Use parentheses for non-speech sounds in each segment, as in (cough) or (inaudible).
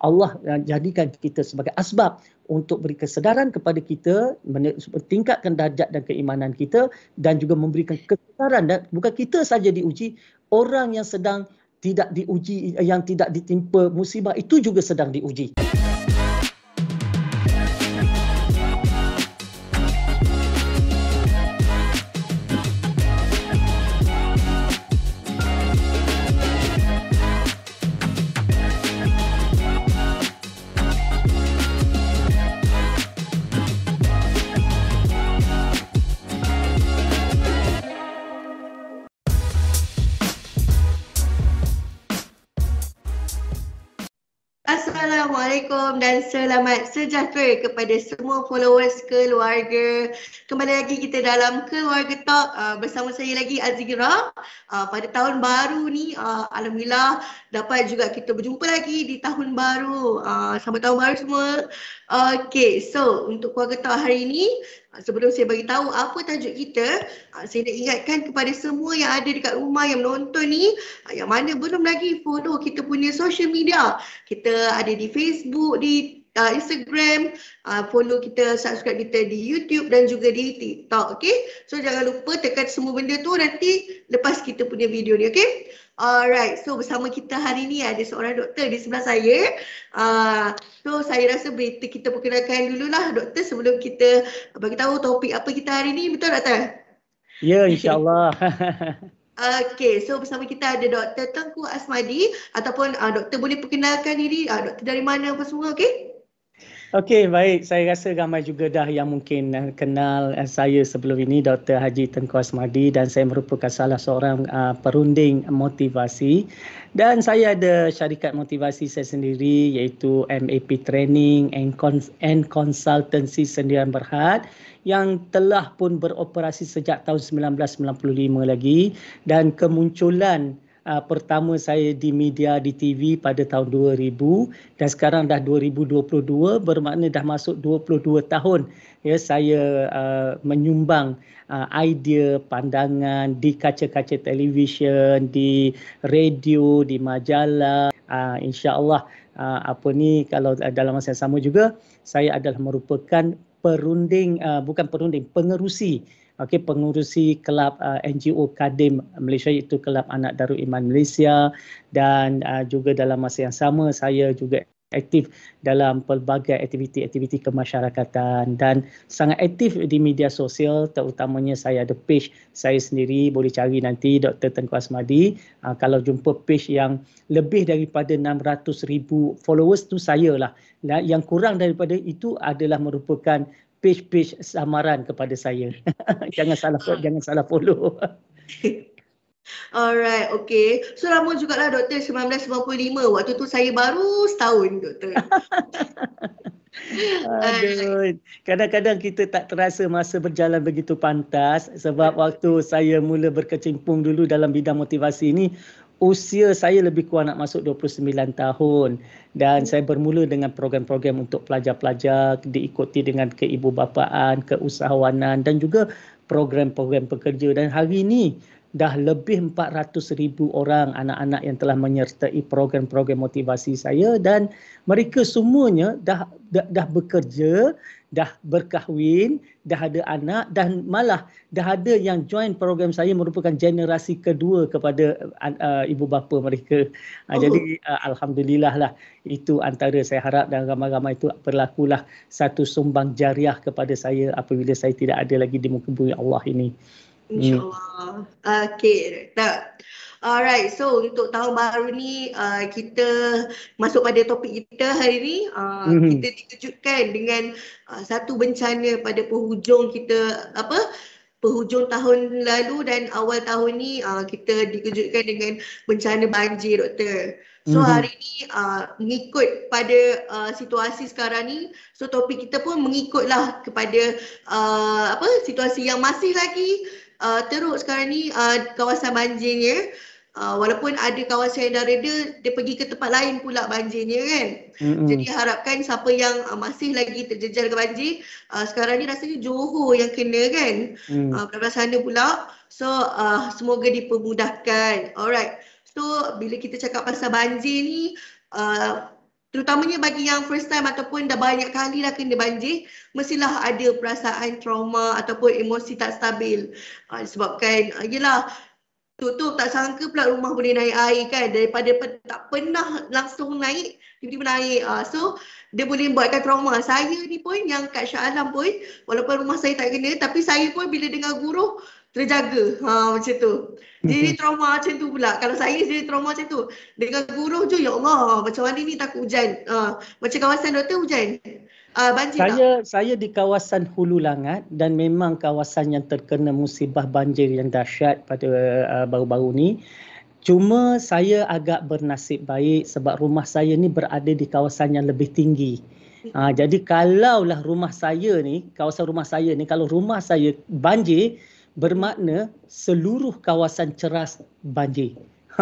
Allah jadikan kita sebagai asbab untuk beri kesedaran kepada kita, meningkatkan darjat dan keimanan kita dan juga memberikan kesedaran dan bukan kita saja diuji, orang yang sedang tidak diuji, yang tidak ditimpa musibah itu juga sedang diuji. Assalamualaikum dan selamat sejahtera kepada semua followers keluarga. Kembali lagi kita dalam keluarga talk uh, bersama saya lagi Azira. Uh, pada tahun baru ni uh, alhamdulillah dapat juga kita berjumpa lagi di tahun baru. Uh, selamat tahun baru semua. Okay, so untuk keluarga talk hari ini Sebelum saya bagi tahu apa tajuk kita, saya nak ingatkan kepada semua yang ada dekat rumah yang menonton ni, yang mana belum lagi follow kita punya social media. Kita ada di Facebook, di uh, Instagram, uh, follow kita, subscribe kita di YouTube dan juga di TikTok, okay? So jangan lupa tekan semua benda tu nanti lepas kita punya video ni, okay? Alright, so bersama kita hari ni ada seorang doktor di sebelah saya. Uh, so saya rasa berita kita perkenalkan dululah doktor sebelum kita bagi tahu topik apa kita hari ni. Betul doktor? Ya, insyaAllah. (laughs) Okay, so bersama kita ada Dr. Tengku Asmadi ataupun uh, doktor boleh perkenalkan diri, uh, doktor dari mana apa semua, okay? Okey, baik. Saya rasa ramai juga dah yang mungkin uh, kenal uh, saya sebelum ini, Dr. Haji Tengku Asmadi dan saya merupakan salah seorang uh, perunding motivasi. Dan saya ada syarikat motivasi saya sendiri iaitu MAP Training and, Cons- and Consultancy Sendirian Berhad yang telah pun beroperasi sejak tahun 1995 lagi dan kemunculan uh, pertama saya di media di TV pada tahun 2000 dan sekarang dah 2022 bermakna dah masuk 22 tahun ya saya uh, menyumbang uh, idea pandangan di kaca-kaca televisyen di radio di majalah. Uh, insyaallah uh, apa ni kalau dalam masa yang sama juga saya adalah merupakan perunding uh, bukan perunding pengerusi okey pengurusi kelab uh, NGO Kadim Malaysia iaitu Kelab Anak Darul Iman Malaysia dan uh, juga dalam masa yang sama saya juga aktif dalam pelbagai aktiviti-aktiviti kemasyarakatan dan sangat aktif di media sosial terutamanya saya ada page saya sendiri boleh cari nanti Dr. Tengku Asmadi uh, kalau jumpa page yang lebih daripada 600,000 followers tu saya lah yang kurang daripada itu adalah merupakan page-page samaran kepada saya. (laughs) jangan salah uh. jangan salah follow. (laughs) Alright, okay. So lama jugalah doktor 1995. Waktu tu saya baru setahun doktor. (laughs) Aduh, kadang-kadang kita tak terasa masa berjalan begitu pantas sebab waktu saya mula berkecimpung dulu dalam bidang motivasi ini usia saya lebih kurang nak masuk 29 tahun. Dan saya bermula dengan program-program untuk pelajar-pelajar diikuti dengan keibubapaan, keusahawanan dan juga program-program pekerja. Dan hari ini dah lebih 400 ribu orang anak-anak yang telah menyertai program-program motivasi saya dan mereka semuanya dah, dah dah bekerja, dah berkahwin, dah ada anak dan malah dah ada yang join program saya merupakan generasi kedua kepada uh, ibu bapa mereka. Uh, oh. Jadi uh, alhamdulillah lah itu antara saya harap dan ramai-ramai itu berlakulah satu sumbang jariah kepada saya apabila saya tidak ada lagi di muka bumi Allah ini. InsyaAllah. Okay, tak. Alright, so untuk tahun baru ni uh, kita masuk pada topik kita hari ni. Uh, mm-hmm. Kita dikejutkan dengan uh, satu bencana pada penghujung kita apa penghujung tahun lalu dan awal tahun ni uh, kita dikejutkan dengan bencana banjir doktor. So mm-hmm. hari ni uh, mengikut pada uh, situasi sekarang ni so topik kita pun mengikutlah kepada uh, apa situasi yang masih lagi uh, teruk sekarang ni uh, kawasan banjirnya. Uh, walaupun ada kawasan yang dah reda dia pergi ke tempat lain pula banjirnya kan? Mm-hmm. jadi harapkan siapa yang uh, masih lagi terjejar ke banjir uh, sekarang ni rasanya Johor yang kena kan? Mm. uh, belah sana pula. So uh, semoga dipermudahkan. Alright. So bila kita cakap pasal banjir ni uh, terutamanya bagi yang first time ataupun dah banyak kali dah kena banjir mestilah ada perasaan trauma ataupun emosi tak stabil. Uh, disebabkan uh, yelah tutup tak sangka pula rumah boleh naik air kan daripada pe- tak pernah langsung naik tiba-tiba naik. Uh, so dia boleh buatkan trauma. Saya ni pun yang kat Shah Alam pun walaupun rumah saya tak kena tapi saya pun bila dengar guruh terjaga. Ha, macam tu. Jadi trauma macam tu pula. Kalau saya jadi trauma macam tu. Dengan guru je, ya Allah macam mana ni takut hujan. Ha, macam kawasan doktor hujan. Uh, banjir saya, tak? Saya di kawasan Hulu Langat dan memang kawasan yang terkena musibah banjir yang dahsyat pada uh, baru-baru ni. Cuma saya agak bernasib baik sebab rumah saya ni berada di kawasan yang lebih tinggi. Ha, jadi kalaulah rumah saya ni, kawasan rumah saya ni, kalau rumah saya banjir, bermakna seluruh kawasan ceras banjir. (laughs)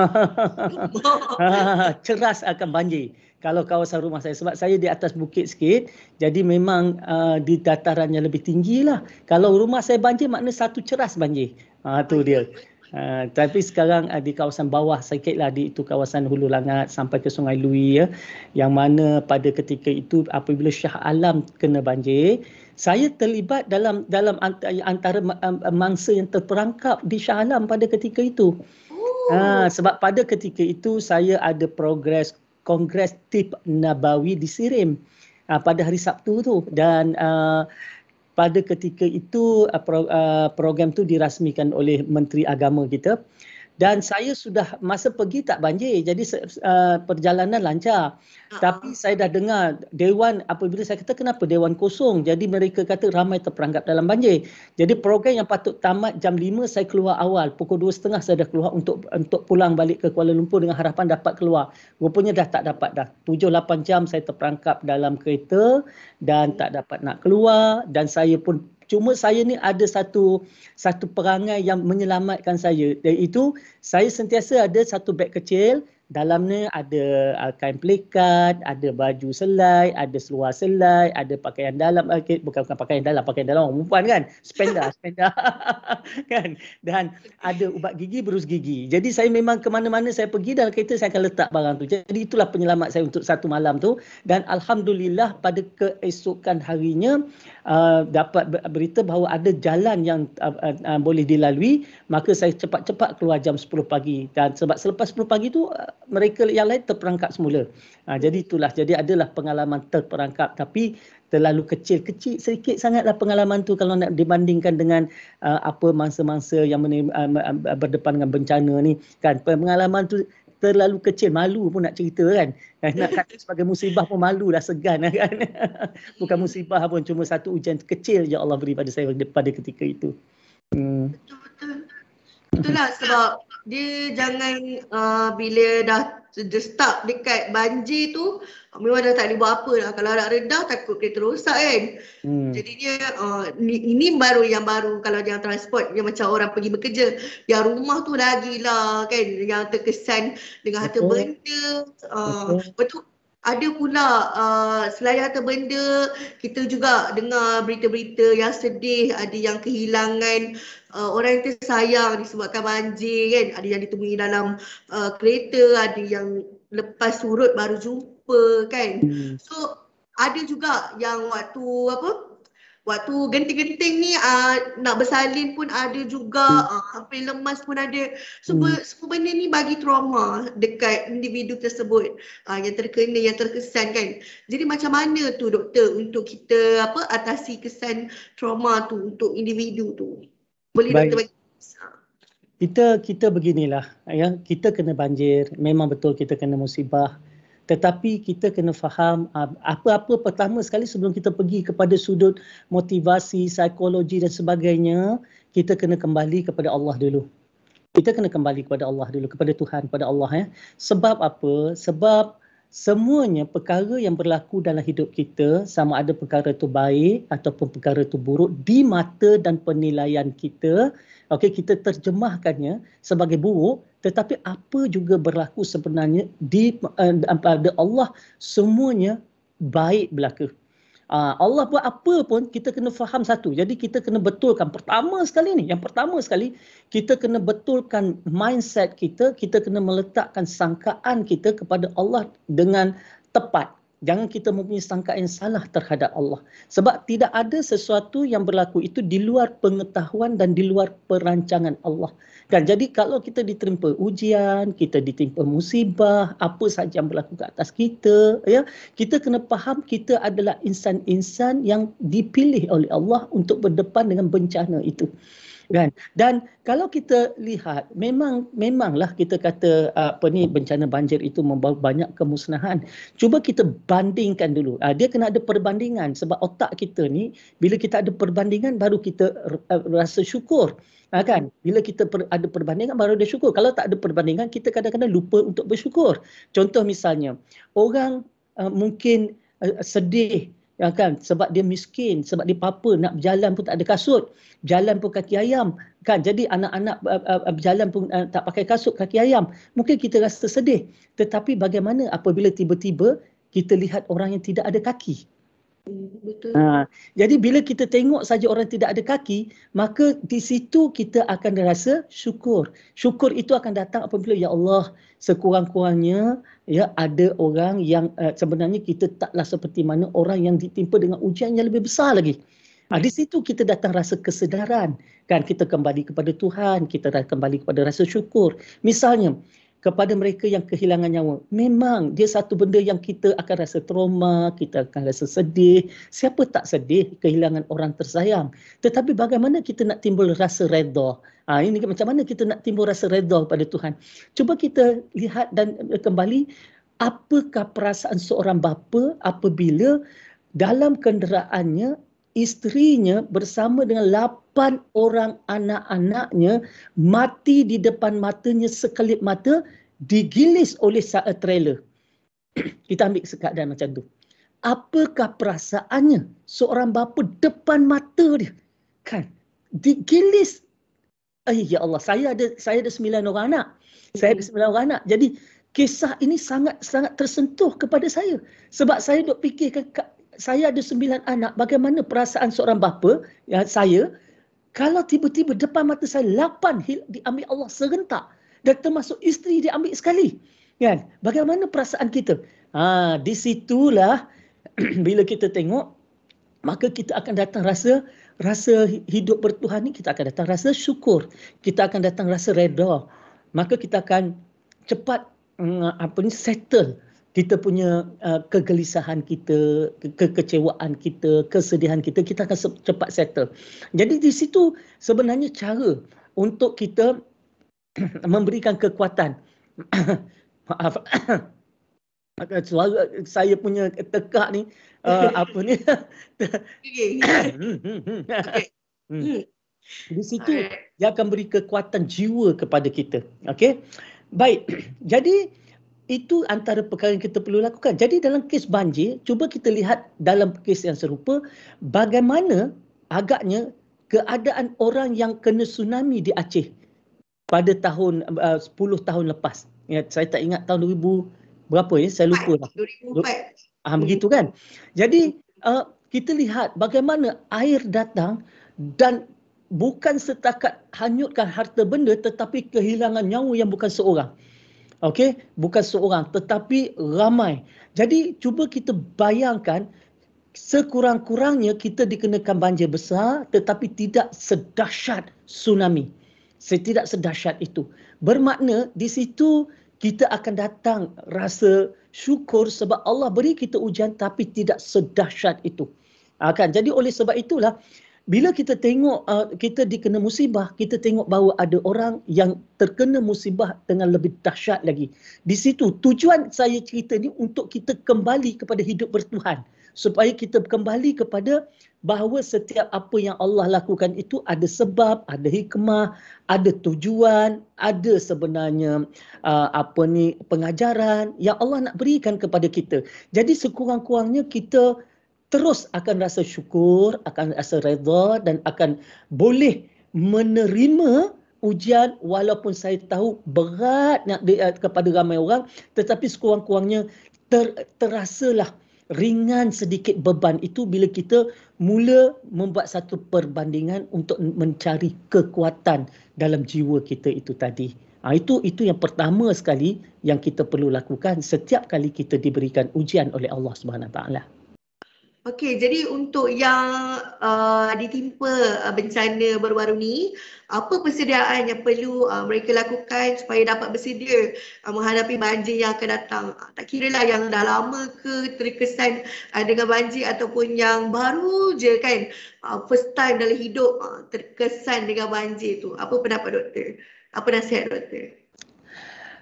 (laughs) ceras akan banjir. Kalau kawasan rumah saya sebab saya di atas bukit sikit jadi memang uh, di dataran yang lebih tinggi lah kalau rumah saya banjir makna satu ceras banjir. Ha tu dia. Uh, tapi sekarang uh, di kawasan bawah sikit lah di itu kawasan Hulu Langat sampai ke Sungai Lui ya. Yang mana pada ketika itu apabila Shah Alam kena banjir saya terlibat dalam dalam antara mangsa yang terperangkap di Shah Alam pada ketika itu. Oh. Ha, sebab pada ketika itu saya ada progres Kongres Tip Nabawi di Sirim ha, pada hari Sabtu tu dan uh, pada ketika itu uh, pro, uh, program tu dirasmikan oleh Menteri Agama kita dan saya sudah masa pergi tak banjir jadi uh, perjalanan lancar. Uh-huh. tapi saya dah dengar dewan apabila saya kata kenapa dewan kosong? Jadi mereka kata ramai terperangkap dalam banjir. Jadi program yang patut tamat jam 5 saya keluar awal. Pukul 2.30 saya dah keluar untuk untuk pulang balik ke Kuala Lumpur dengan harapan dapat keluar. Rupanya dah tak dapat dah. 7 8 jam saya terperangkap dalam kereta dan tak dapat nak keluar. Dan saya pun Cuma saya ni ada satu satu perangai yang menyelamatkan saya. Iaitu saya sentiasa ada satu beg kecil dalamnya ada uh, kain pelikat, ada baju selai, ada seluar selai, ada pakaian dalam okay, bukan bukan pakaian dalam, pakaian dalam orang perempuan kan, spenda, spenda (laughs) (laughs) kan. Dan ada ubat gigi, berus gigi. Jadi saya memang ke mana-mana saya pergi dalam kereta saya akan letak barang tu. Jadi itulah penyelamat saya untuk satu malam tu dan alhamdulillah pada keesokan harinya uh, dapat berita bahawa ada jalan yang uh, uh, uh, boleh dilalui, maka saya cepat-cepat keluar jam 10 pagi dan sebab selepas 10 pagi tu uh, mereka yang lain terperangkap semula. Ha, jadi itulah, jadi adalah pengalaman terperangkap tapi terlalu kecil. Kecil sedikit sangatlah pengalaman tu kalau nak dibandingkan dengan uh, apa mangsa-mangsa yang menim, uh, berdepan dengan bencana ni. Kan pengalaman tu terlalu kecil, malu pun nak cerita kan. Nak kata sebagai musibah pun malu dah segan kan. (laughs) Bukan musibah pun, cuma satu ujian kecil je Allah beri pada saya pada ketika itu. Hmm. Betul-betul. Itulah sebab dia jangan uh, bila dah dia stuck dekat banjir tu memang dah tak boleh buat apa lah. Kalau nak redah takut kereta rosak kan. Hmm. Jadi dia uh, ni, ini baru yang baru kalau yang transport yang macam orang pergi bekerja. Yang rumah tu lagi lah kan yang terkesan dengan harta benda. Uh, betul. betul ada pula uh, selain harta benda kita juga dengar berita-berita yang sedih ada yang kehilangan uh, orang yang tersayang disebabkan banjir kan? Ada yang ditemui dalam uh, kereta ada yang lepas surut baru jumpa kan? Hmm. so ada juga yang waktu apa? Waktu genting-genting ni uh, nak bersalin pun ada juga. Uh, hampir lemas pun ada. Semua hmm. semua benda ni bagi trauma dekat individu tersebut. Uh, yang terkena yang terkesan kan? Jadi macam mana tu doktor untuk kita apa atasi kesan trauma tu untuk individu tu boleh Baik. doktor bagi kita kita beginilah ya kita kena banjir memang betul kita kena musibah tetapi kita kena faham ah, apa-apa pertama sekali sebelum kita pergi kepada sudut motivasi, psikologi dan sebagainya, kita kena kembali kepada Allah dulu. Kita kena kembali kepada Allah dulu, kepada Tuhan, kepada Allah ya. Sebab apa? Sebab semuanya perkara yang berlaku dalam hidup kita sama ada perkara itu baik ataupun perkara itu buruk di mata dan penilaian kita okey kita terjemahkannya sebagai buruk tetapi apa juga berlaku sebenarnya di uh, pada Allah semuanya baik berlaku uh, Allah buat apa pun kita kena faham satu. Jadi kita kena betulkan. Pertama sekali ni yang pertama sekali kita kena betulkan mindset kita kita kena meletakkan sangkaan kita kepada Allah dengan tepat jangan kita mempunyai sangkaan yang salah terhadap Allah. Sebab tidak ada sesuatu yang berlaku itu di luar pengetahuan dan di luar perancangan Allah. Dan jadi kalau kita diterima ujian, kita ditimpa musibah, apa sahaja yang berlaku ke atas kita, ya, kita kena faham kita adalah insan-insan yang dipilih oleh Allah untuk berdepan dengan bencana itu kan? Dan kalau kita lihat memang memanglah kita kata apa ni bencana banjir itu membawa banyak kemusnahan. Cuba kita bandingkan dulu. Uh, dia kena ada perbandingan sebab otak kita ni bila kita ada perbandingan baru kita uh, rasa syukur. Kan? Bila kita ada perbandingan baru ada syukur. Kalau tak ada perbandingan kita kadang-kadang lupa untuk bersyukur. Contoh misalnya orang mungkin sedih ya kan? Sebab dia miskin sebab dia apa nak berjalan pun tak ada kasut. Jalan pun kaki ayam. Kan? Jadi anak-anak uh, berjalan pun uh, tak pakai kasut kaki ayam. Mungkin kita rasa sedih. Tetapi bagaimana apabila tiba-tiba kita lihat orang yang tidak ada kaki Betul. Ha, jadi bila kita tengok saja orang tidak ada kaki, maka di situ kita akan rasa syukur. Syukur itu akan datang apabila ya Allah sekurang-kurangnya ya ada orang yang uh, sebenarnya kita taklah seperti mana orang yang ditimpa dengan ujian yang lebih besar lagi. Ha, di situ kita datang rasa kesedaran kan kita kembali kepada Tuhan, kita kembali kepada rasa syukur. Misalnya kepada mereka yang kehilangan nyawa. Memang dia satu benda yang kita akan rasa trauma, kita akan rasa sedih. Siapa tak sedih kehilangan orang tersayang? Tetapi bagaimana kita nak timbul rasa redha? Ha, ini macam mana kita nak timbul rasa redha pada Tuhan? Cuba kita lihat dan kembali apakah perasaan seorang bapa apabila dalam kenderaannya isterinya bersama dengan lapan orang anak-anaknya mati di depan matanya sekelip mata digilis oleh saat trailer. (clears throat) Kita ambil sekadar macam tu. Apakah perasaannya seorang bapa depan mata dia? Kan? Digilis. Eh, ya Allah, saya ada saya ada sembilan orang anak. Saya ada sembilan orang anak. Jadi kisah ini sangat sangat tersentuh kepada saya. Sebab saya duk fikirkan saya ada sembilan anak, bagaimana perasaan seorang bapa, ya, saya, kalau tiba-tiba depan mata saya lapan diambil Allah serentak dan termasuk isteri diambil sekali. Kan? Bagaimana perasaan kita? Ha, di situlah (clears throat) bila kita tengok, maka kita akan datang rasa rasa hidup bertuhan ni, kita akan datang rasa syukur. Kita akan datang rasa reda. Maka kita akan cepat mm, apa ni settle kita punya uh, kegelisahan kita, kekecewaan kita, kesedihan kita, kita akan cepat settle. Jadi di situ sebenarnya cara untuk kita (clears throat) memberikan kekuatan. (clears throat) Maaf. Suara saya punya tekak ni uh, (laughs) apa ni? (clears throat) (laughs) Hmm. Di situ dia akan beri kekuatan jiwa kepada kita. Okey. Baik. Jadi itu antara perkara yang kita perlu lakukan. Jadi dalam kes banjir, cuba kita lihat dalam kes yang serupa bagaimana agaknya keadaan orang yang kena tsunami di Aceh pada tahun uh, 10 tahun lepas. Ya, saya tak ingat tahun 2000 berapa ya, saya lupa lah. 2004. Ah begitu kan. Jadi uh, kita lihat bagaimana air datang dan bukan setakat hanyutkan harta benda tetapi kehilangan nyawa yang bukan seorang. Okey, bukan seorang tetapi ramai. Jadi cuba kita bayangkan sekurang-kurangnya kita dikenakan banjir besar tetapi tidak sedahsyat tsunami. Tidak sedahsyat itu. Bermakna di situ kita akan datang rasa syukur sebab Allah beri kita ujian tapi tidak sedahsyat itu. Akan. Jadi oleh sebab itulah bila kita tengok uh, kita dikena musibah, kita tengok bahawa ada orang yang terkena musibah dengan lebih dahsyat lagi. Di situ tujuan saya cerita ni untuk kita kembali kepada hidup bertuhan. Supaya kita kembali kepada bahawa setiap apa yang Allah lakukan itu ada sebab, ada hikmah, ada tujuan, ada sebenarnya uh, apa ni pengajaran yang Allah nak berikan kepada kita. Jadi sekurang-kurangnya kita terus akan rasa syukur, akan rasa redha dan akan boleh menerima ujian walaupun saya tahu berat uh, kepada ramai orang tetapi sekurang-kurangnya ter, terasalah ringan sedikit beban itu bila kita mula membuat satu perbandingan untuk mencari kekuatan dalam jiwa kita itu tadi. Ha, itu itu yang pertama sekali yang kita perlu lakukan setiap kali kita diberikan ujian oleh Allah Subhanahu taala. Okey, jadi untuk yang uh, ditimpa uh, bencana baru-baru ni, apa persediaan yang perlu uh, mereka lakukan supaya dapat bersedia uh, menghadapi banjir yang akan datang? Uh, tak kira lah yang dah lama ke terkesan uh, dengan banjir ataupun yang baru je kan uh, first time dalam hidup uh, terkesan dengan banjir tu. Apa pendapat doktor? Apa nasihat doktor?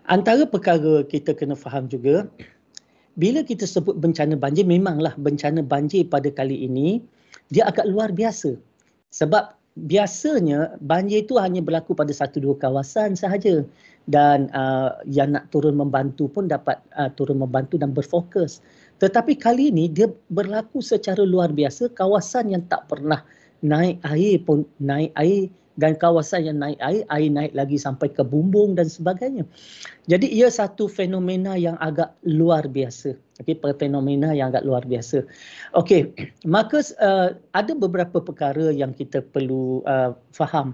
Antara perkara kita kena faham juga, bila kita sebut bencana banjir memanglah bencana banjir pada kali ini dia agak luar biasa. Sebab biasanya banjir itu hanya berlaku pada satu dua kawasan sahaja. Dan uh, yang nak turun membantu pun dapat uh, turun membantu dan berfokus. Tetapi kali ini dia berlaku secara luar biasa. Kawasan yang tak pernah naik air pun naik air dan kawasan yang naik air, air naik lagi sampai ke bumbung dan sebagainya. Jadi ia satu fenomena yang agak luar biasa. Okey, fenomena yang agak luar biasa. Okey, maka uh, ada beberapa perkara yang kita perlu uh, faham.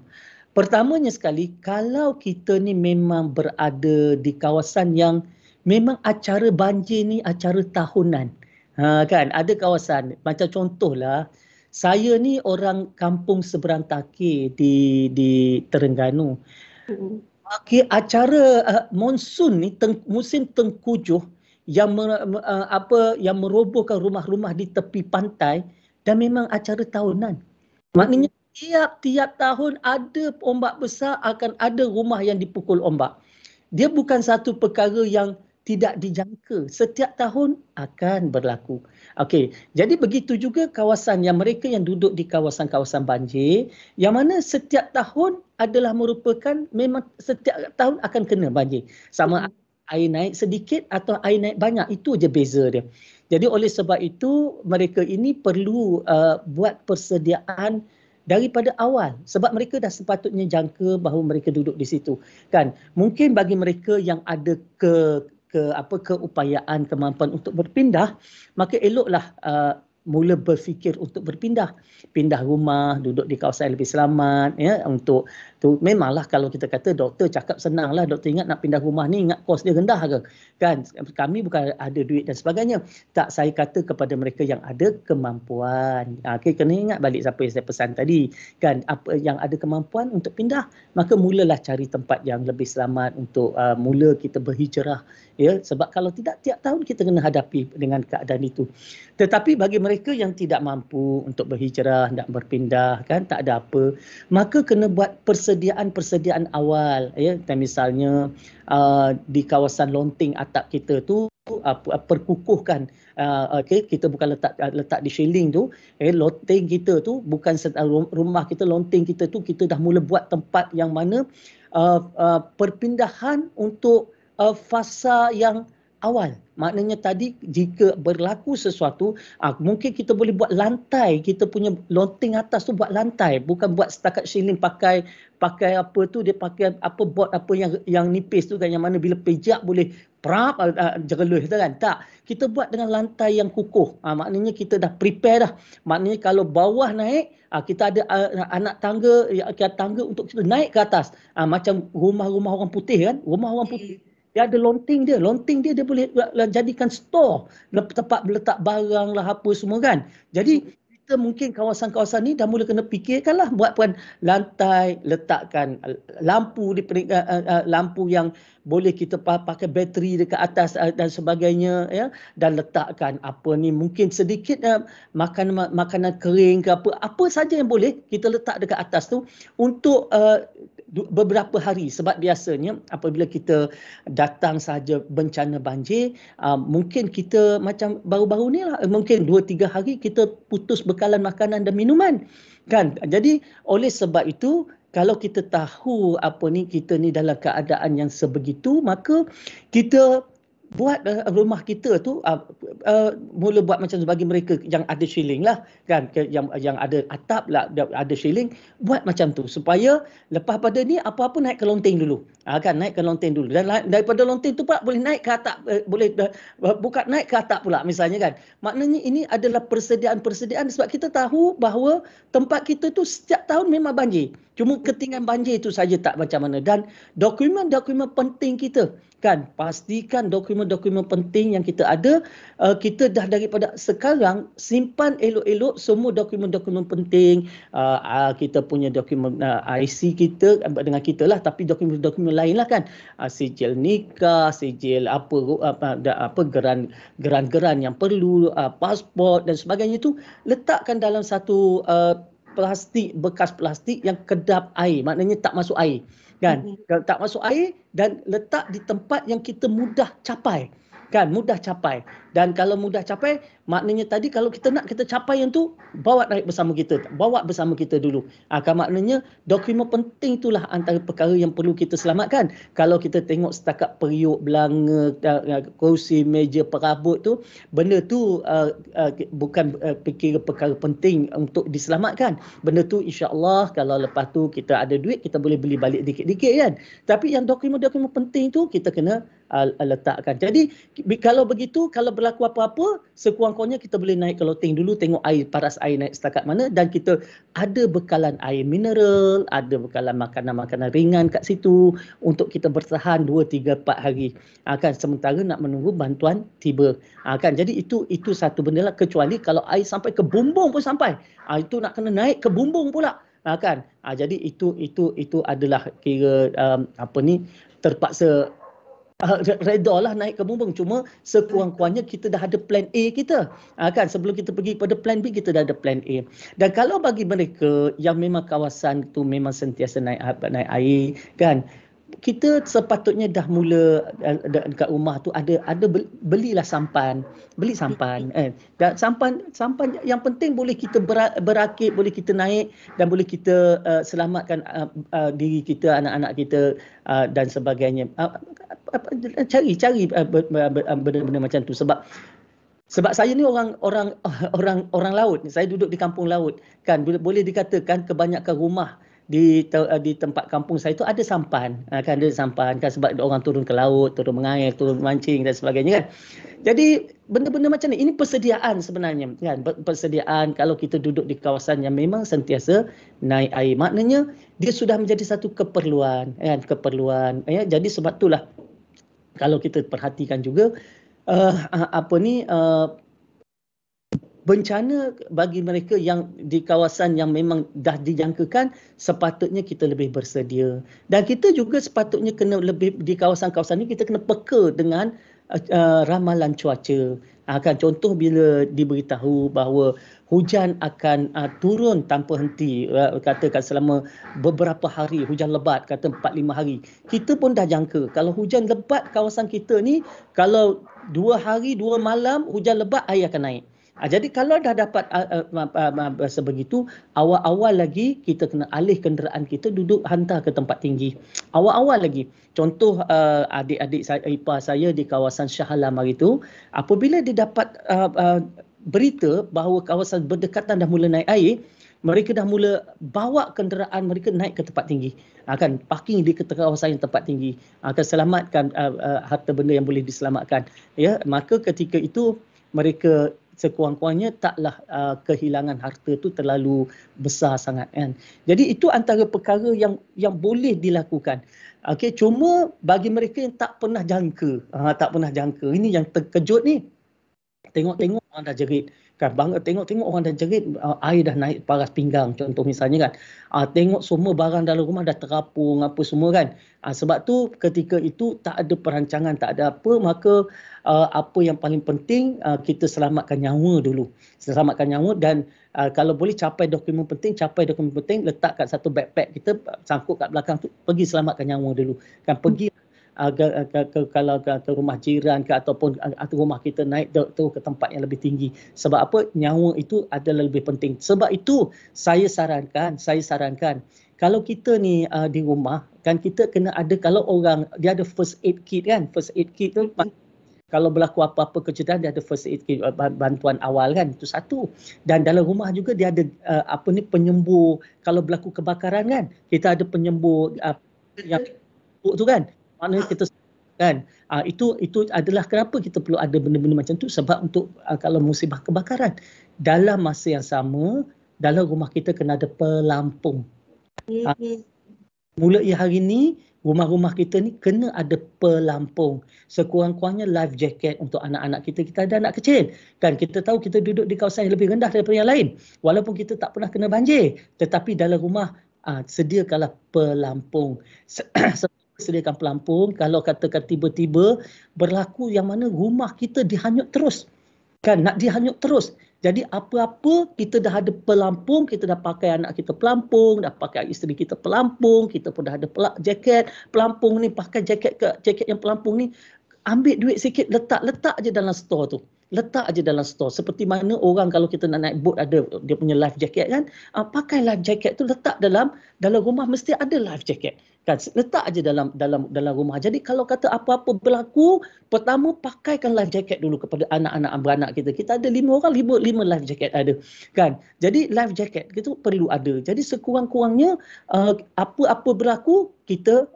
Pertamanya sekali, kalau kita ni memang berada di kawasan yang memang acara banjir ni acara tahunan. Ha, kan, ada kawasan, macam contohlah, saya ni orang kampung seberang Taki di di Terengganu. Hmm. Okey, acara uh, monsun ni teng, musim tengkujuh yang mer, uh, apa yang merobohkan rumah-rumah di tepi pantai dan memang acara tahunan. Maknanya tiap-tiap tahun ada ombak besar akan ada rumah yang dipukul ombak. Dia bukan satu perkara yang tidak dijangka. Setiap tahun akan berlaku. Okey, jadi begitu juga kawasan yang mereka yang duduk di kawasan-kawasan banjir yang mana setiap tahun adalah merupakan memang setiap tahun akan kena banjir. Sama hmm. air naik sedikit atau air naik banyak itu je beza dia. Jadi oleh sebab itu mereka ini perlu uh, buat persediaan daripada awal sebab mereka dah sepatutnya jangka bahawa mereka duduk di situ kan mungkin bagi mereka yang ada ke ke apa keupayaan kemampuan untuk berpindah maka eloklah uh, mula berfikir untuk berpindah. Pindah rumah duduk di kawasan yang lebih selamat ya untuk tu memanglah kalau kita kata doktor cakap senanglah doktor ingat nak pindah rumah ni ingat kos dia rendah ke? Kan? Kami bukan ada duit dan sebagainya. Tak saya kata kepada mereka yang ada kemampuan. Ha, okey kena ingat balik siapa yang saya pesan tadi. Kan? Apa yang ada kemampuan untuk pindah maka mulalah cari tempat yang lebih selamat untuk uh, mula kita berhijrah. Ya sebab kalau tidak tiap tahun kita kena hadapi dengan keadaan itu. Tetapi bagi mereka yang tidak mampu untuk berhijrah nak berpindah kan? Tak ada apa maka kena buat perse persediaan-persediaan awal ya dan misalnya uh, di kawasan lonting atap kita tu uh, perkukuhkan uh, okay, kita bukan letak uh, letak di shielding tu eh lonting kita tu bukan uh, rumah kita lonting kita tu kita dah mula buat tempat yang mana uh, uh, perpindahan untuk uh, fasa yang awal. Maknanya tadi jika berlaku sesuatu, ah, mungkin kita boleh buat lantai, kita punya lonting atas tu buat lantai, bukan buat setakat ceiling pakai pakai apa tu dia pakai apa board apa yang yang nipis tu kan yang mana bila pijak boleh prap uh, uh, jereluh tu kan. Tak, kita buat dengan lantai yang kukuh. Ah, maknanya kita dah prepare dah. Maknanya kalau bawah naik, ah, kita ada uh, anak tangga, ya, tangga untuk kita naik ke atas. Ah, macam rumah-rumah orang putih kan, rumah orang putih dia ada lonting dia. Lonting dia dia boleh jadikan store. Tempat letak barang lah apa semua kan. Jadi kita mungkin kawasan-kawasan ni dah mula kena fikirkan lah buat pun lantai, letakkan lampu di uh, uh, lampu yang boleh kita pakai bateri dekat atas dan sebagainya ya dan letakkan apa ni mungkin sedikit uh, makanan makanan kering ke apa apa saja yang boleh kita letak dekat atas tu untuk uh, beberapa hari sebab biasanya apabila kita datang saja bencana banjir uh, mungkin kita macam baru-baru ni lah mungkin 2 3 hari kita putus bekalan makanan dan minuman kan? Jadi oleh sebab itu kalau kita tahu apa ni kita ni dalam keadaan yang sebegitu maka kita buat uh, rumah kita tu uh, uh, mula buat macam bagi mereka yang ada shilling lah kan? Yang yang ada atap lah ada shilling buat macam tu supaya lepas pada ni apa-apa naik ke lonteng dulu. Uh, kan? Naik ke lonteng dulu. Dan daripada lonteng tu pak boleh naik ke atap uh, boleh uh, buka naik ke atap pula misalnya kan? Maknanya ini adalah persediaan-persediaan sebab kita tahu bahawa tempat kita tu setiap tahun memang banjir. Cuma ketinggian banjir itu saja tak macam mana. Dan dokumen-dokumen penting kita kan pastikan dokumen-dokumen penting yang kita ada uh, kita dah daripada sekarang simpan elok-elok semua dokumen-dokumen penting. Uh, uh, kita punya dokumen uh, IC kita uh, dengan kita lah tapi dokumen-dokumen lain lah kan. Uh, sijil nikah sijil apa apa apa geran geran-geran yang perlu uh, pasport dan sebagainya tu letakkan dalam satu uh, plastik bekas plastik yang kedap air. Maknanya tak masuk air kan? Mm-hmm. tak masuk air dan letak di tempat yang kita mudah capai. Kan? Mudah capai dan kalau mudah capai maknanya tadi kalau kita nak kita capai yang tu bawa naik bersama kita bawa bersama kita dulu. Akan maknanya dokumen penting itulah antara perkara yang perlu kita selamatkan. Kalau kita tengok setakat periuk belanga kursi meja perabot tu benda tu uh, uh, bukan fikir perkara penting untuk diselamatkan. Benda tu insyaallah kalau lepas tu kita ada duit kita boleh beli balik dikit-dikit kan? Tapi yang dokumen-dokumen penting tu kita kena uh, letakkan. Jadi kalau begitu kalau berlaku apa-apa sekurang-kurangnya kita boleh naik ke loteng. Dulu tengok air paras air naik setakat mana dan kita ada bekalan air mineral ada bekalan makanan-makanan ringan kat situ untuk kita bertahan 2 3 4 hari. Akan sementara nak menunggu bantuan tiba. Akan jadi itu itu satu benda lah. Kecuali kalau air sampai ke bumbung pun sampai. Ha, itu nak kena naik ke bumbung pula. Ha, kan ha, jadi itu itu itu adalah kira um, apa ni terpaksa uh, reda lah naik ke bumbung. Cuma sekurang-kurangnya kita dah ada plan A kita. Uh, kan? Sebelum kita pergi pada plan B kita dah ada plan A. Dan kalau bagi mereka yang memang kawasan tu memang sentiasa naik naik air kan? Kita sepatutnya dah mula uh, dekat rumah tu ada ada belilah sampan. Beli sampan eh. Dan sampan sampan yang penting boleh kita berakit boleh kita naik dan boleh kita uh, selamatkan uh, uh, diri kita anak-anak kita uh, dan sebagainya. Uh, cari cari uh, benda-benda macam tu. Sebab sebab saya ni orang orang (laughs) orang orang laut. Saya duduk di kampung laut. Kan boleh dikatakan kebanyakan rumah di di tempat kampung saya tu ada sampan. Ah, kan ada sampan kan sebab orang turun ke laut turun mengair turun mancing dan sebagainya kan. Jadi benda-benda macam ni ini persediaan sebenarnya kan. Persediaan kalau kita duduk di kawasan yang memang sentiasa naik air. Maknanya dia sudah menjadi satu keperluan kan keperluan ya. Jadi sebab itulah kalau kita perhatikan juga uh, apa ni uh, bencana bagi mereka yang di kawasan yang memang dah dijangkakan sepatutnya kita lebih bersedia. Dan kita juga sepatutnya kena lebih di kawasan-kawasan ini kita kena peka dengan uh, ramalan cuaca. Akan uh, contoh bila diberitahu bahawa hujan akan uh, turun tanpa henti. Uh, katakan selama beberapa hari hujan lebat kata 4 5 hari. Kita pun dah jangka. Kalau hujan lebat kawasan kita ni kalau dua hari dua malam hujan lebat air akan naik Ha, jadi kalau dah dapat uh, uh, uh, sebegitu, awal-awal lagi kita kena alih kenderaan kita duduk hantar ke tempat tinggi. Awal-awal lagi. Contoh uh, adik-adik saya, ipar saya di kawasan Shah Alam hari itu, apabila dia dapat uh, uh, berita bahawa kawasan berdekatan dah mula naik air, mereka dah mula bawa kenderaan mereka naik ke tempat tinggi akan parking di kawasan yang tempat tinggi akan selamatkan uh, uh, harta benda yang boleh diselamatkan ya maka ketika itu mereka sekurang-kurangnya taklah uh, kehilangan harta tu terlalu besar sangat kan. Jadi itu antara perkara yang yang boleh dilakukan. Okey, cuma bagi mereka yang tak pernah jangka, uh, tak pernah jangka. Ini yang terkejut ni. Tengok-tengok orang dah jerit kan? Bangga tengok-tengok orang dah jerit uh, air dah naik paras pinggang contoh misalnya kan. Uh, tengok semua barang dalam rumah dah terapung apa semua kan. Uh, sebab tu ketika itu tak ada perancangan tak ada apa maka uh, apa yang paling penting uh, kita selamatkan nyawa dulu. Selamatkan nyawa dan uh, kalau boleh capai dokumen penting capai dokumen penting letak kat satu backpack kita sangkut kat belakang tu pergi selamatkan nyawa dulu. Kan? Pergi ke, ke, ke, kalau ke, ke rumah jiran ke ataupun atau rumah kita naik tu ke tempat yang lebih tinggi. Sebab apa? Nyawa itu adalah lebih penting. Sebab itu saya sarankan saya sarankan kalau kita ni uh, di rumah kan kita kena ada kalau orang dia ada first aid kit kan? First aid kit tu kalau berlaku apa-apa kecederaan dia ada first aid kit bantuan awal kan? Itu satu. Dan dalam rumah juga dia ada uh, apa ni penyembuh. Kalau berlaku kebakaran kan? Kita ada penyembuh uh, yang tu kan maknanya kita kan uh, itu itu adalah kenapa kita perlu ada benda-benda macam tu sebab untuk uh, kalau musibah kebakaran dalam masa yang sama dalam rumah kita kena ada pelampung uh, mulai hari ni rumah-rumah kita ni kena ada pelampung. Sekurang-kurangnya life jacket untuk anak-anak kita. Kita ada anak kecil. Kan kita tahu kita duduk di kawasan yang lebih rendah daripada yang lain. Walaupun kita tak pernah kena banjir. Tetapi dalam rumah ah, sediakanlah pelampung. (clears throat) Sediakan pelampung. Kalau katakan tiba-tiba berlaku yang mana rumah kita dihanyut terus. Kan nak dihanyut terus. Jadi apa-apa kita dah ada pelampung, kita dah pakai anak kita pelampung, dah pakai isteri kita pelampung, kita pun dah ada pelak jaket pelampung ni, pakai jaket ke jaket yang pelampung ni, ambil duit sikit letak letak aje dalam store tu. Letak aje dalam store. Seperti mana orang kalau kita nak naik boat ada dia punya life jacket kan, uh, pakai life jacket tu letak dalam dalam rumah mesti ada life jacket. Kan? Letak aja dalam dalam dalam rumah. Jadi kalau kata apa-apa berlaku pertama pakaikan life jacket dulu kepada anak-anak beranak kita. Kita ada lima orang lima lima life jacket ada. Kan? Jadi life jacket itu perlu ada. Jadi sekurang-kurangnya uh, apa-apa berlaku kita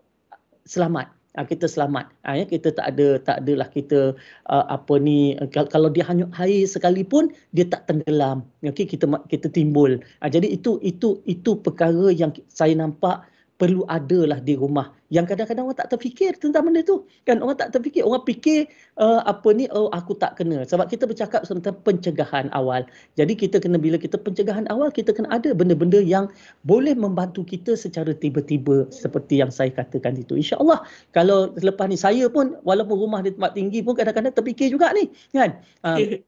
selamat uh, kita selamat. Uh, ya kita tak ada tak adalah kita uh, apa ni kalau dia hanyut air sekalipun dia tak tenggelam. Okey kita kita timbul. Jadi itu itu itu perkara yang saya nampak perlu adalah di rumah. Yang kadang-kadang orang tak terfikir tentang benda tu. Kan orang tak terfikir. Orang fikir uh, apa ni oh aku tak kena. Sebab kita bercakap tentang pencegahan awal. Jadi kita kena bila kita pencegahan awal kita kena ada benda-benda yang boleh membantu kita secara tiba-tiba seperti yang saya katakan itu. Insyaallah kalau selepas ni saya pun walaupun rumah di tempat tinggi pun kadang-kadang terfikir juga ni. Kan? Uh,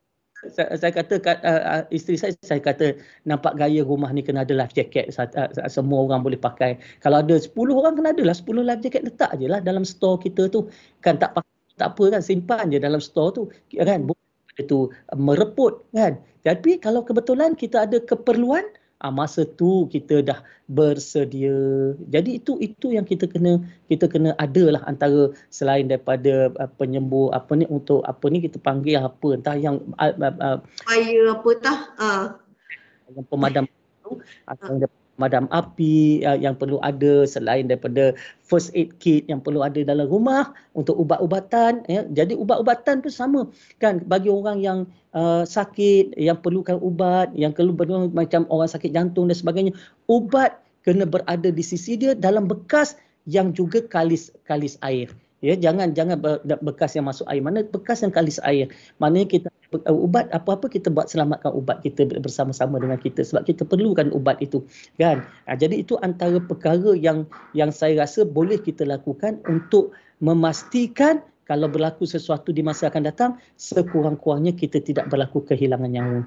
saya, saya kata uh, isteri saya saya kata nampak gaya rumah ni kena ada life jacket uh, semua orang boleh pakai. Kalau ada 10 orang kena ada lah 10 life jacket letak je lah dalam store kita tu. Kan tak pakai tak apa kan simpan je dalam store tu kan. Itu mereput kan. Tapi kalau kebetulan kita ada keperluan uh, masa tu kita dah bersedia. Jadi itu itu yang kita kena kita kena adalah antara selain daripada uh, penyembuh apa ni untuk apa ni kita panggil apa entah yang uh, uh, fire apa tah uh. yang pemadam tu atau uh madam api uh, yang perlu ada selain daripada first aid kit yang perlu ada dalam rumah untuk ubat-ubatan ya. Jadi ubat-ubatan pun sama kan bagi orang yang uh, sakit yang perlukan ubat yang perlu macam orang sakit jantung dan sebagainya. Ubat kena berada di sisi dia dalam bekas yang juga kalis kalis air ya jangan jangan bekas yang masuk air. Mana bekas yang kalis air? Maknanya kita ubat apa-apa kita buat selamatkan ubat kita bersama-sama dengan kita sebab kita perlukan ubat itu kan? Ha, jadi itu antara perkara yang yang saya rasa boleh kita lakukan untuk memastikan kalau berlaku sesuatu di masa akan datang sekurang-kurangnya kita tidak berlaku kehilangan nyawa.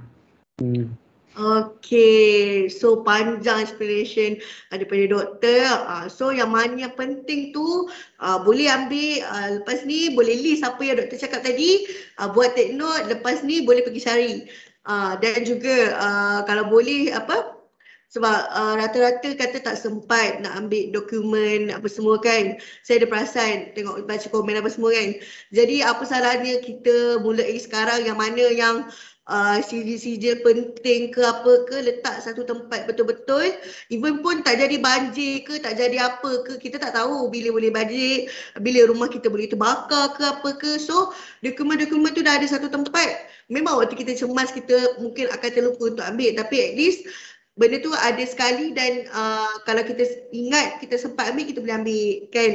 Hmm. Okay, so panjang explanation daripada doktor. Uh, so yang mana yang penting tu uh, boleh ambil uh, lepas ni boleh list apa yang doktor cakap tadi. Uh, buat take note, lepas ni boleh pergi cari. Uh, dan juga uh, kalau boleh apa sebab uh, rata-rata kata tak sempat nak ambil dokumen apa semua kan. Saya ada perasan tengok baca komen apa semua kan. Jadi apa salahnya kita mulai sekarang yang mana yang uh, sijil-sijil penting ke apa ke letak satu tempat betul-betul. Even pun tak jadi banjir ke tak jadi apa ke kita tak tahu bila boleh banjir bila rumah kita boleh terbakar ke apa ke. So dokumen-dokumen tu dah ada satu tempat. Memang waktu kita cemas kita mungkin akan terlupa untuk ambil. Tapi at least benda tu ada sekali dan uh, kalau kita ingat kita sempat ambil kita boleh ambil kan?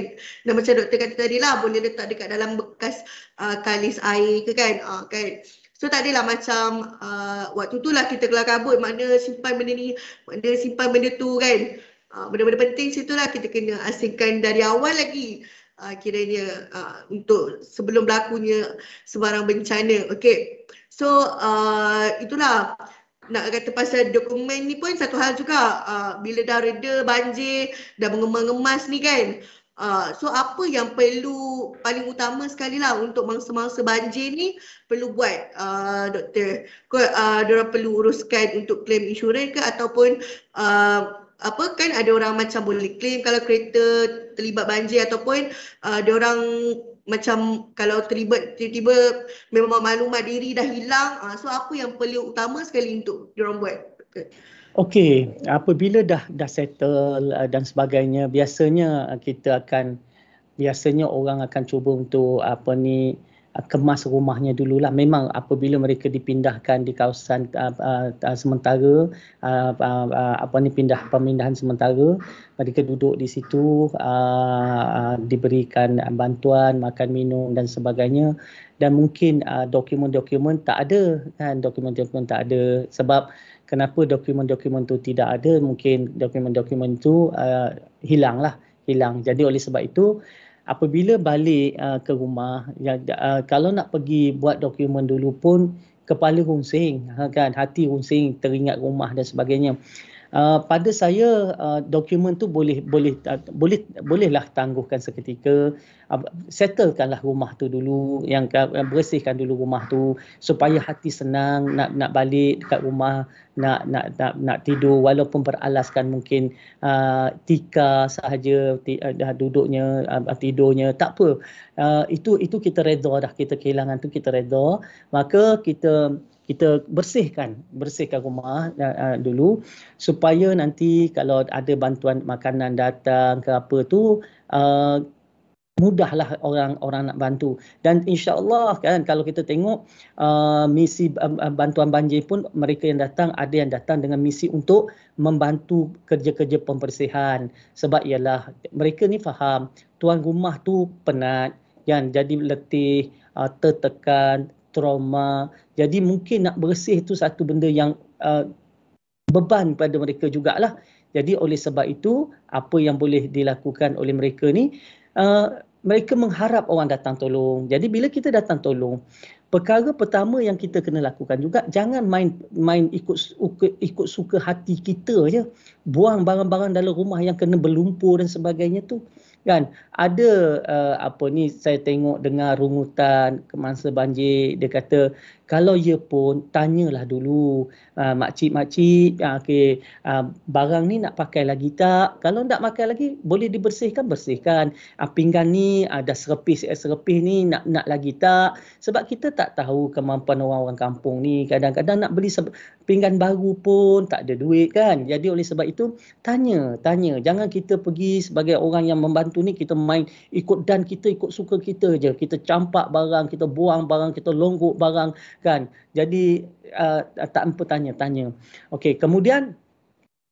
Dan macam doktor kata tadi lah boleh letak dekat dalam bekas uh, kalis air ke kan? Uh, kan So tak adalah macam uh, waktu tu lah kita keluar kabut mana simpan benda ni, mana simpan benda tu kan. Uh, benda-benda penting situ lah kita kena asingkan dari awal lagi uh, kiranya uh, untuk sebelum berlakunya sebarang bencana. Okay. So uh, itulah nak kata pasal dokumen ni pun satu hal juga. Uh, bila dah reda banjir, dah mengemas-ngemas ni kan. Uh, so apa yang perlu paling utama sekali lah untuk mangsa-mangsa banjir ni perlu buat uh, doktor? Kau uh, diorang perlu uruskan untuk claim insurans ke ataupun uh, apa kan ada orang macam boleh claim kalau kereta terlibat banjir ataupun uh, diorang macam kalau terlibat tiba-tiba memang maklumat diri dah hilang uh, so apa yang perlu utama sekali untuk diorang buat Okey, apabila dah dah settle uh, dan sebagainya biasanya kita akan biasanya orang akan cuba untuk apa ni Uh, kemas rumahnya dululah. Memang apabila mereka dipindahkan di kawasan uh, uh, uh, sementara uh, uh, uh, apa ni pindah pemindahan sementara mereka duduk di situ uh, uh, diberikan bantuan makan minum dan sebagainya. Dan mungkin uh, dokumen-dokumen tak ada kan dokumen-dokumen tak ada. Sebab kenapa dokumen-dokumen tu tidak ada mungkin dokumen-dokumen tu uh, hilanglah hilang. Jadi oleh sebab itu apabila balik uh, ke rumah ya, uh, kalau nak pergi buat dokumen dulu pun kepala runsing ha, kan hati runsing teringat rumah dan sebagainya Uh, pada saya uh, dokumen tu boleh boleh uh, boleh bolehlah tangguhkan seketika. Uh, settlekanlah rumah tu dulu yang uh, bersihkan dulu rumah tu supaya hati senang nak nak balik dekat rumah nak nak nak, nak tidur walaupun beralaskan mungkin uh, tika sahaja uh, dah duduknya uh, tidurnya tak apa. Uh, itu itu kita redha dah kita kehilangan tu kita redha maka kita kita bersihkan bersihkan rumah uh, dulu supaya nanti kalau ada bantuan makanan datang ke apa tu uh, mudahlah orang orang nak bantu. Dan insyaallah kan kalau kita tengok uh, misi uh, bantuan banjir pun mereka yang datang ada yang datang dengan misi untuk membantu kerja-kerja pembersihan. Sebab ialah mereka ni faham tuan rumah tu penat kan? Jadi letih uh, tertekan trauma. Jadi mungkin nak bersih itu satu benda yang uh, beban pada mereka jugalah. Jadi oleh sebab itu apa yang boleh dilakukan oleh mereka ni uh, mereka mengharap orang datang tolong. Jadi bila kita datang tolong, perkara pertama yang kita kena lakukan juga jangan main main ikut ikut suka hati kita je. Buang barang-barang dalam rumah yang kena berlumpur dan sebagainya tu kan? Ada uh, apa ni saya tengok dengar rungutan kemasa banjir. Dia kata kalau ia pun tanyalah dulu uh, makcik makcik uh, okey uh, barang ni nak pakai lagi tak? Kalau tak pakai lagi boleh dibersihkan bersihkan. Uh, pinggan ni uh, serepis serepis ni nak nak lagi tak? Sebab kita tak tahu kemampuan orang-orang kampung ni. Kadang-kadang nak beli pinggan baru pun tak ada duit kan? Jadi oleh sebab itu tanya tanya. Jangan kita pergi sebagai orang yang membantu ni kita main ikut dan kita ikut suka kita je. Kita campak barang kita buang barang kita longgok barang kan? Jadi uh, tak apa tanya tanya okey kemudian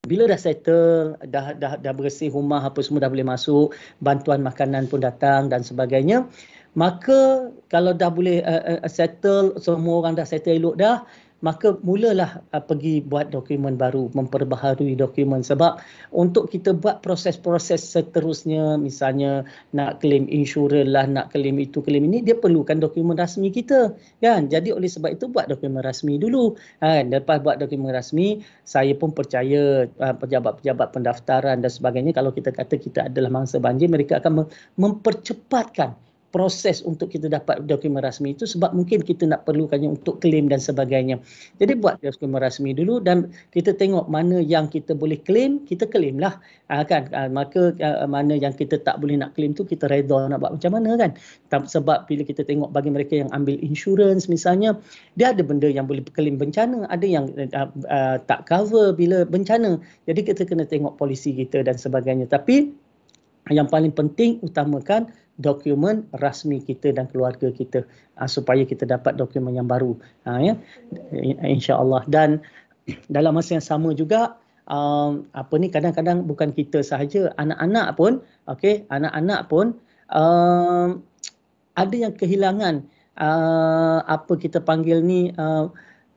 bila dah settle dah dah dah bersih rumah apa semua dah boleh masuk bantuan makanan pun datang dan sebagainya maka kalau dah boleh uh, uh, settle semua orang dah settle elok dah maka mulalah uh, pergi buat dokumen baru memperbaharui dokumen. Sebab untuk kita buat proses-proses seterusnya misalnya nak claim insurans lah nak claim itu claim ini dia perlukan dokumen rasmi kita kan? Jadi oleh sebab itu buat dokumen rasmi dulu kan? Lepas buat dokumen rasmi saya pun percaya uh, pejabat-pejabat pendaftaran dan sebagainya kalau kita kata kita adalah mangsa banjir mereka akan mempercepatkan proses untuk kita dapat dokumen rasmi itu sebab mungkin kita nak perlukannya untuk claim dan sebagainya. Jadi buat dokumen rasmi dulu dan kita tengok mana yang kita boleh claim, kita claim lah. Ha, kan? Ha, maka ha, mana yang kita tak boleh nak claim tu kita reda nak buat macam mana kan. Sebab bila kita tengok bagi mereka yang ambil insurans misalnya, dia ada benda yang boleh claim bencana, ada yang uh, uh, tak cover bila bencana. Jadi kita kena tengok polisi kita dan sebagainya. Tapi yang paling penting utamakan dokumen rasmi kita dan keluarga kita uh, supaya kita dapat dokumen yang baru uh, ya. Insyaallah. Dan (clears throat) dalam masa yang sama juga um, apa ni kadang-kadang bukan kita sahaja anak-anak pun okey anak-anak pun um, ada yang kehilangan uh, apa kita panggil ni uh,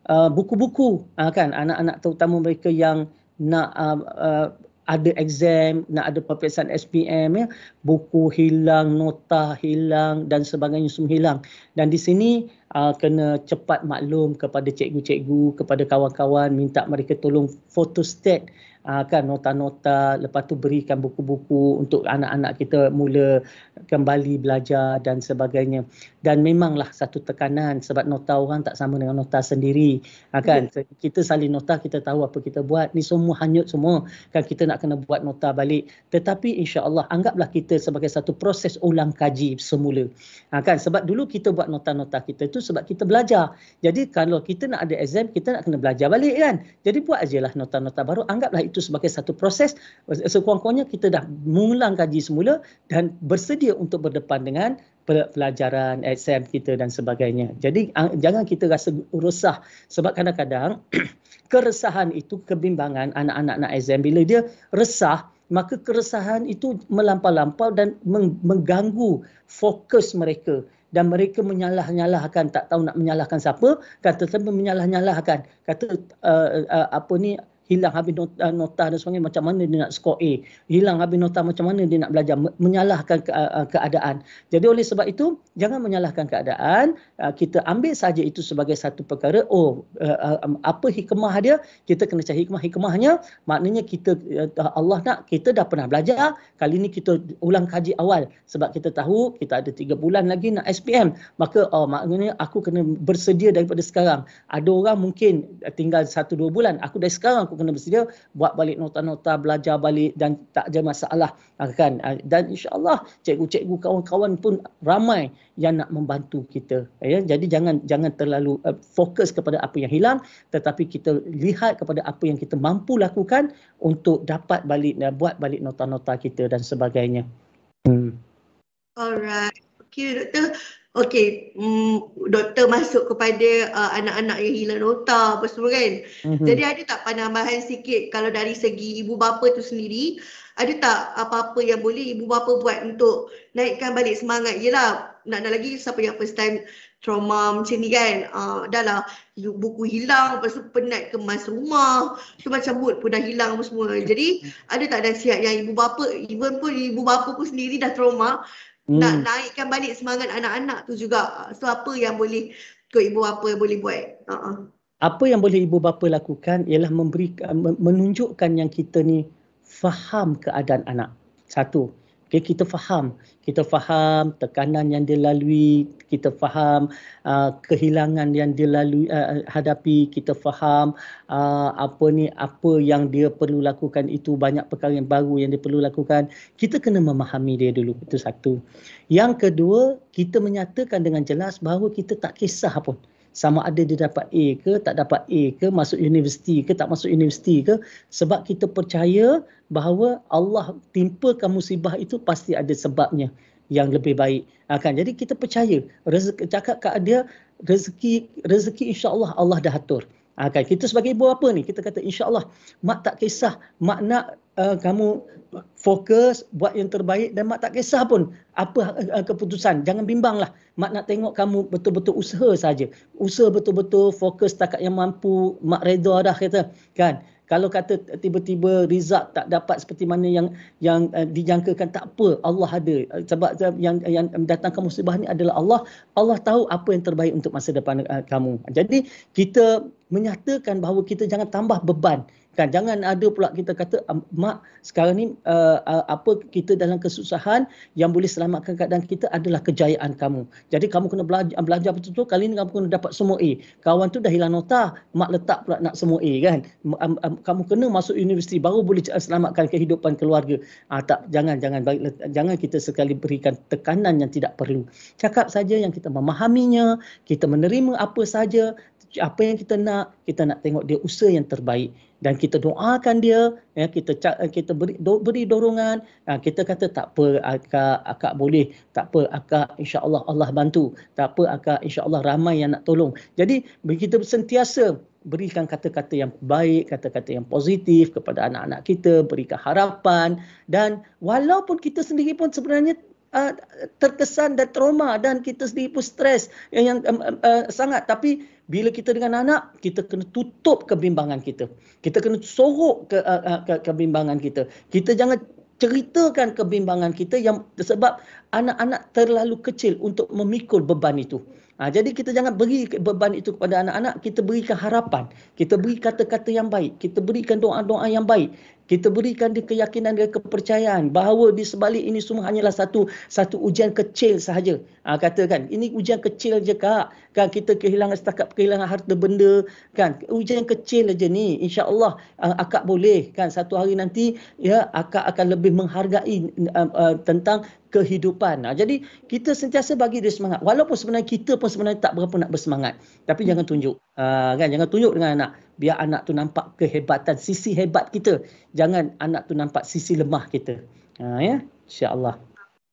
uh, buku-buku uh, kan? Anak-anak terutama mereka yang nak uh, uh, ada exam, nak ada peperiksaan SPM ya, buku hilang, nota hilang dan sebagainya semua hilang. Dan di sini uh, kena cepat maklum kepada cikgu-cikgu kepada kawan-kawan minta mereka tolong photostat uh, kan nota-nota lepas tu berikan buku-buku untuk anak-anak kita mula kembali belajar dan sebagainya. Dan memanglah satu tekanan sebab nota orang tak sama dengan nota sendiri. Uh, kan? Yeah. kita salin nota kita tahu apa kita buat. Ni semua hanyut semua. Kan? Kita nak kena buat nota balik. Tetapi insya-Allah anggaplah kita sebagai satu proses ulang kaji semula. Uh, kan? Sebab dulu kita buat nota-nota kita tu sebab kita belajar. Jadi kalau kita nak ada exam kita nak kena belajar balik kan? Jadi buat ajalah nota-nota baru. Anggaplah itu itu sebagai satu proses. Sekurang-kurangnya kita dah mengulang kaji semula dan bersedia untuk berdepan dengan pelajaran exam kita dan sebagainya. Jadi jangan kita rasa resah sebab kadang-kadang (clears throat) keresahan itu kebimbangan anak-anak nak exam bila dia resah maka keresahan itu melampau-lampau dan mengganggu fokus mereka. Dan mereka menyalah-nyalahkan tak tahu nak menyalahkan siapa kata tetapi menyalah-nyalahkan. Kata uh, uh, apa ni hilang habis nota, nota dan sebagainya macam mana dia nak skor A? Hilang habis nota macam mana dia nak belajar? Menyalahkan ke, uh, keadaan. Jadi oleh sebab itu jangan menyalahkan keadaan. Uh, kita ambil saja itu sebagai satu perkara oh uh, uh, apa hikmah dia? Kita kena cari hikmah. Hikmahnya maknanya kita uh, Allah nak kita dah pernah belajar. Kali ini kita ulang kaji awal. Sebab kita tahu kita ada tiga bulan lagi nak SPM maka oh maknanya aku kena bersedia daripada sekarang. Ada orang mungkin tinggal satu dua bulan. Aku dari sekarang aku kena bersedia buat balik nota-nota belajar balik dan tak ada masalah. Ah, kan? Ah, dan insyaallah cikgu-cikgu kawan-kawan pun ramai yang nak membantu kita. Ya jadi jangan jangan terlalu uh, fokus kepada apa yang hilang tetapi kita lihat kepada apa yang kita mampu lakukan untuk dapat balik dan buat balik nota-nota kita dan sebagainya. Hmm. Alright. Okey doktor Okey, mm, doktor masuk kepada uh, anak-anak yang hilang nota apa semua kan. Mm-hmm. Jadi ada tak penambahan sikit kalau dari segi ibu bapa tu sendiri, ada tak apa-apa yang boleh ibu bapa buat untuk naikkan balik semangat Yelah, nak ada lagi siapa yang first time trauma macam ni kan. Uh, dah lah buku hilang, lepas tu penat kemas rumah. Tu macam mood pun dah hilang apa semua. Jadi ada tak nasihat yang ibu bapa, even pun ibu bapa pun sendiri dah trauma, hmm. nak naikkan balik semangat anak-anak tu juga. So apa yang boleh kau ibu bapa boleh buat? Uh-uh. Apa yang boleh ibu bapa lakukan ialah memberi menunjukkan yang kita ni faham keadaan anak. Satu, Okay, kita faham, kita faham tekanan yang dia lalui, kita faham uh, kehilangan yang dia lalui uh, hadapi, kita faham uh, apa ni apa yang dia perlu lakukan itu banyak perkara yang baru yang dia perlu lakukan. Kita kena memahami dia dulu itu satu. Yang kedua, kita menyatakan dengan jelas bahawa kita tak kisah pun sama ada dia dapat A ke tak dapat A ke masuk universiti ke tak masuk universiti ke sebab kita percaya bahawa Allah timpakan musibah itu pasti ada sebabnya yang lebih baik. Akan jadi kita percaya rezeki cakap kat dia rezeki rezeki insya-Allah Allah dah atur akan kita sebagai ibu apa ni kita kata insya-Allah mak tak kisah. Mak nak uh, kamu fokus buat yang terbaik dan mak tak kisah pun apa uh, keputusan. Jangan bimbanglah mak nak tengok kamu betul-betul usaha saja. Usaha betul-betul fokus takat yang mampu. Mak redha dah kata. Kan kalau kata tiba-tiba result tak dapat seperti mana yang yang uh, dijangkakan tak apa Allah ada. Sebab yang yang datangkan musibah ni adalah Allah. Allah tahu apa yang terbaik untuk masa depan uh, kamu. Jadi kita menyatakan bahawa kita jangan tambah beban kan? Jangan ada pula kita kata mak sekarang ni uh, uh, apa kita dalam kesusahan yang boleh selamatkan keadaan kita adalah kejayaan kamu. Jadi kamu kena belajar belajar betul-betul kali ni kamu kena dapat semua A. Kawan tu dah hilang nota mak letak pula nak semua A kan? Kamu kena masuk universiti baru boleh selamatkan kehidupan keluarga. Ah tak jangan jangan jangan kita sekali berikan tekanan yang tidak perlu. Cakap saja yang kita memahaminya kita menerima apa saja apa yang kita nak kita nak tengok dia usaha yang terbaik dan kita doakan dia ya kita kita beri do, beri dorongan. Ha, kita kata tak apa akak akak boleh tak apa akak insyaallah Allah bantu. Tak apa akak insyaallah ramai yang nak tolong. Jadi kita sentiasa berikan kata-kata yang baik kata-kata yang positif kepada anak-anak kita berikan harapan. Dan walaupun kita sendiri pun sebenarnya uh, terkesan dan trauma dan kita sendiri pun stres yang, yang uh, uh, sangat. Tapi bila kita dengan anak kita kena tutup kebimbangan kita. Kita kena sorok ke, uh, ke kebimbangan kita. Kita jangan ceritakan kebimbangan kita yang sebab anak-anak terlalu kecil untuk memikul beban itu. Ha, jadi kita jangan beri beban itu kepada anak-anak, kita berikan harapan. Kita beri kata-kata yang baik, kita berikan doa-doa yang baik. Kita berikan dia keyakinan dan kepercayaan bahawa di sebalik ini semua hanyalah satu satu ujian kecil sahaja. Ha, katakan, ini ujian kecil je kak. Kan kita kehilangan setakat kehilangan harta benda. Kan ujian kecil aja ni. InsyaAllah uh, akak boleh. Kan satu hari nanti ya akak akan lebih menghargai uh, uh, tentang kehidupan. Ha, jadi kita sentiasa bagi dia semangat. Walaupun sebenarnya kita pun sebenarnya tak berapa nak bersemangat. Tapi hmm. jangan tunjuk. Uh, kan jangan tunjuk dengan anak. Biar anak tu nampak kehebatan, sisi hebat kita. Jangan anak tu nampak sisi lemah kita. Uh, ya, insya-Allah.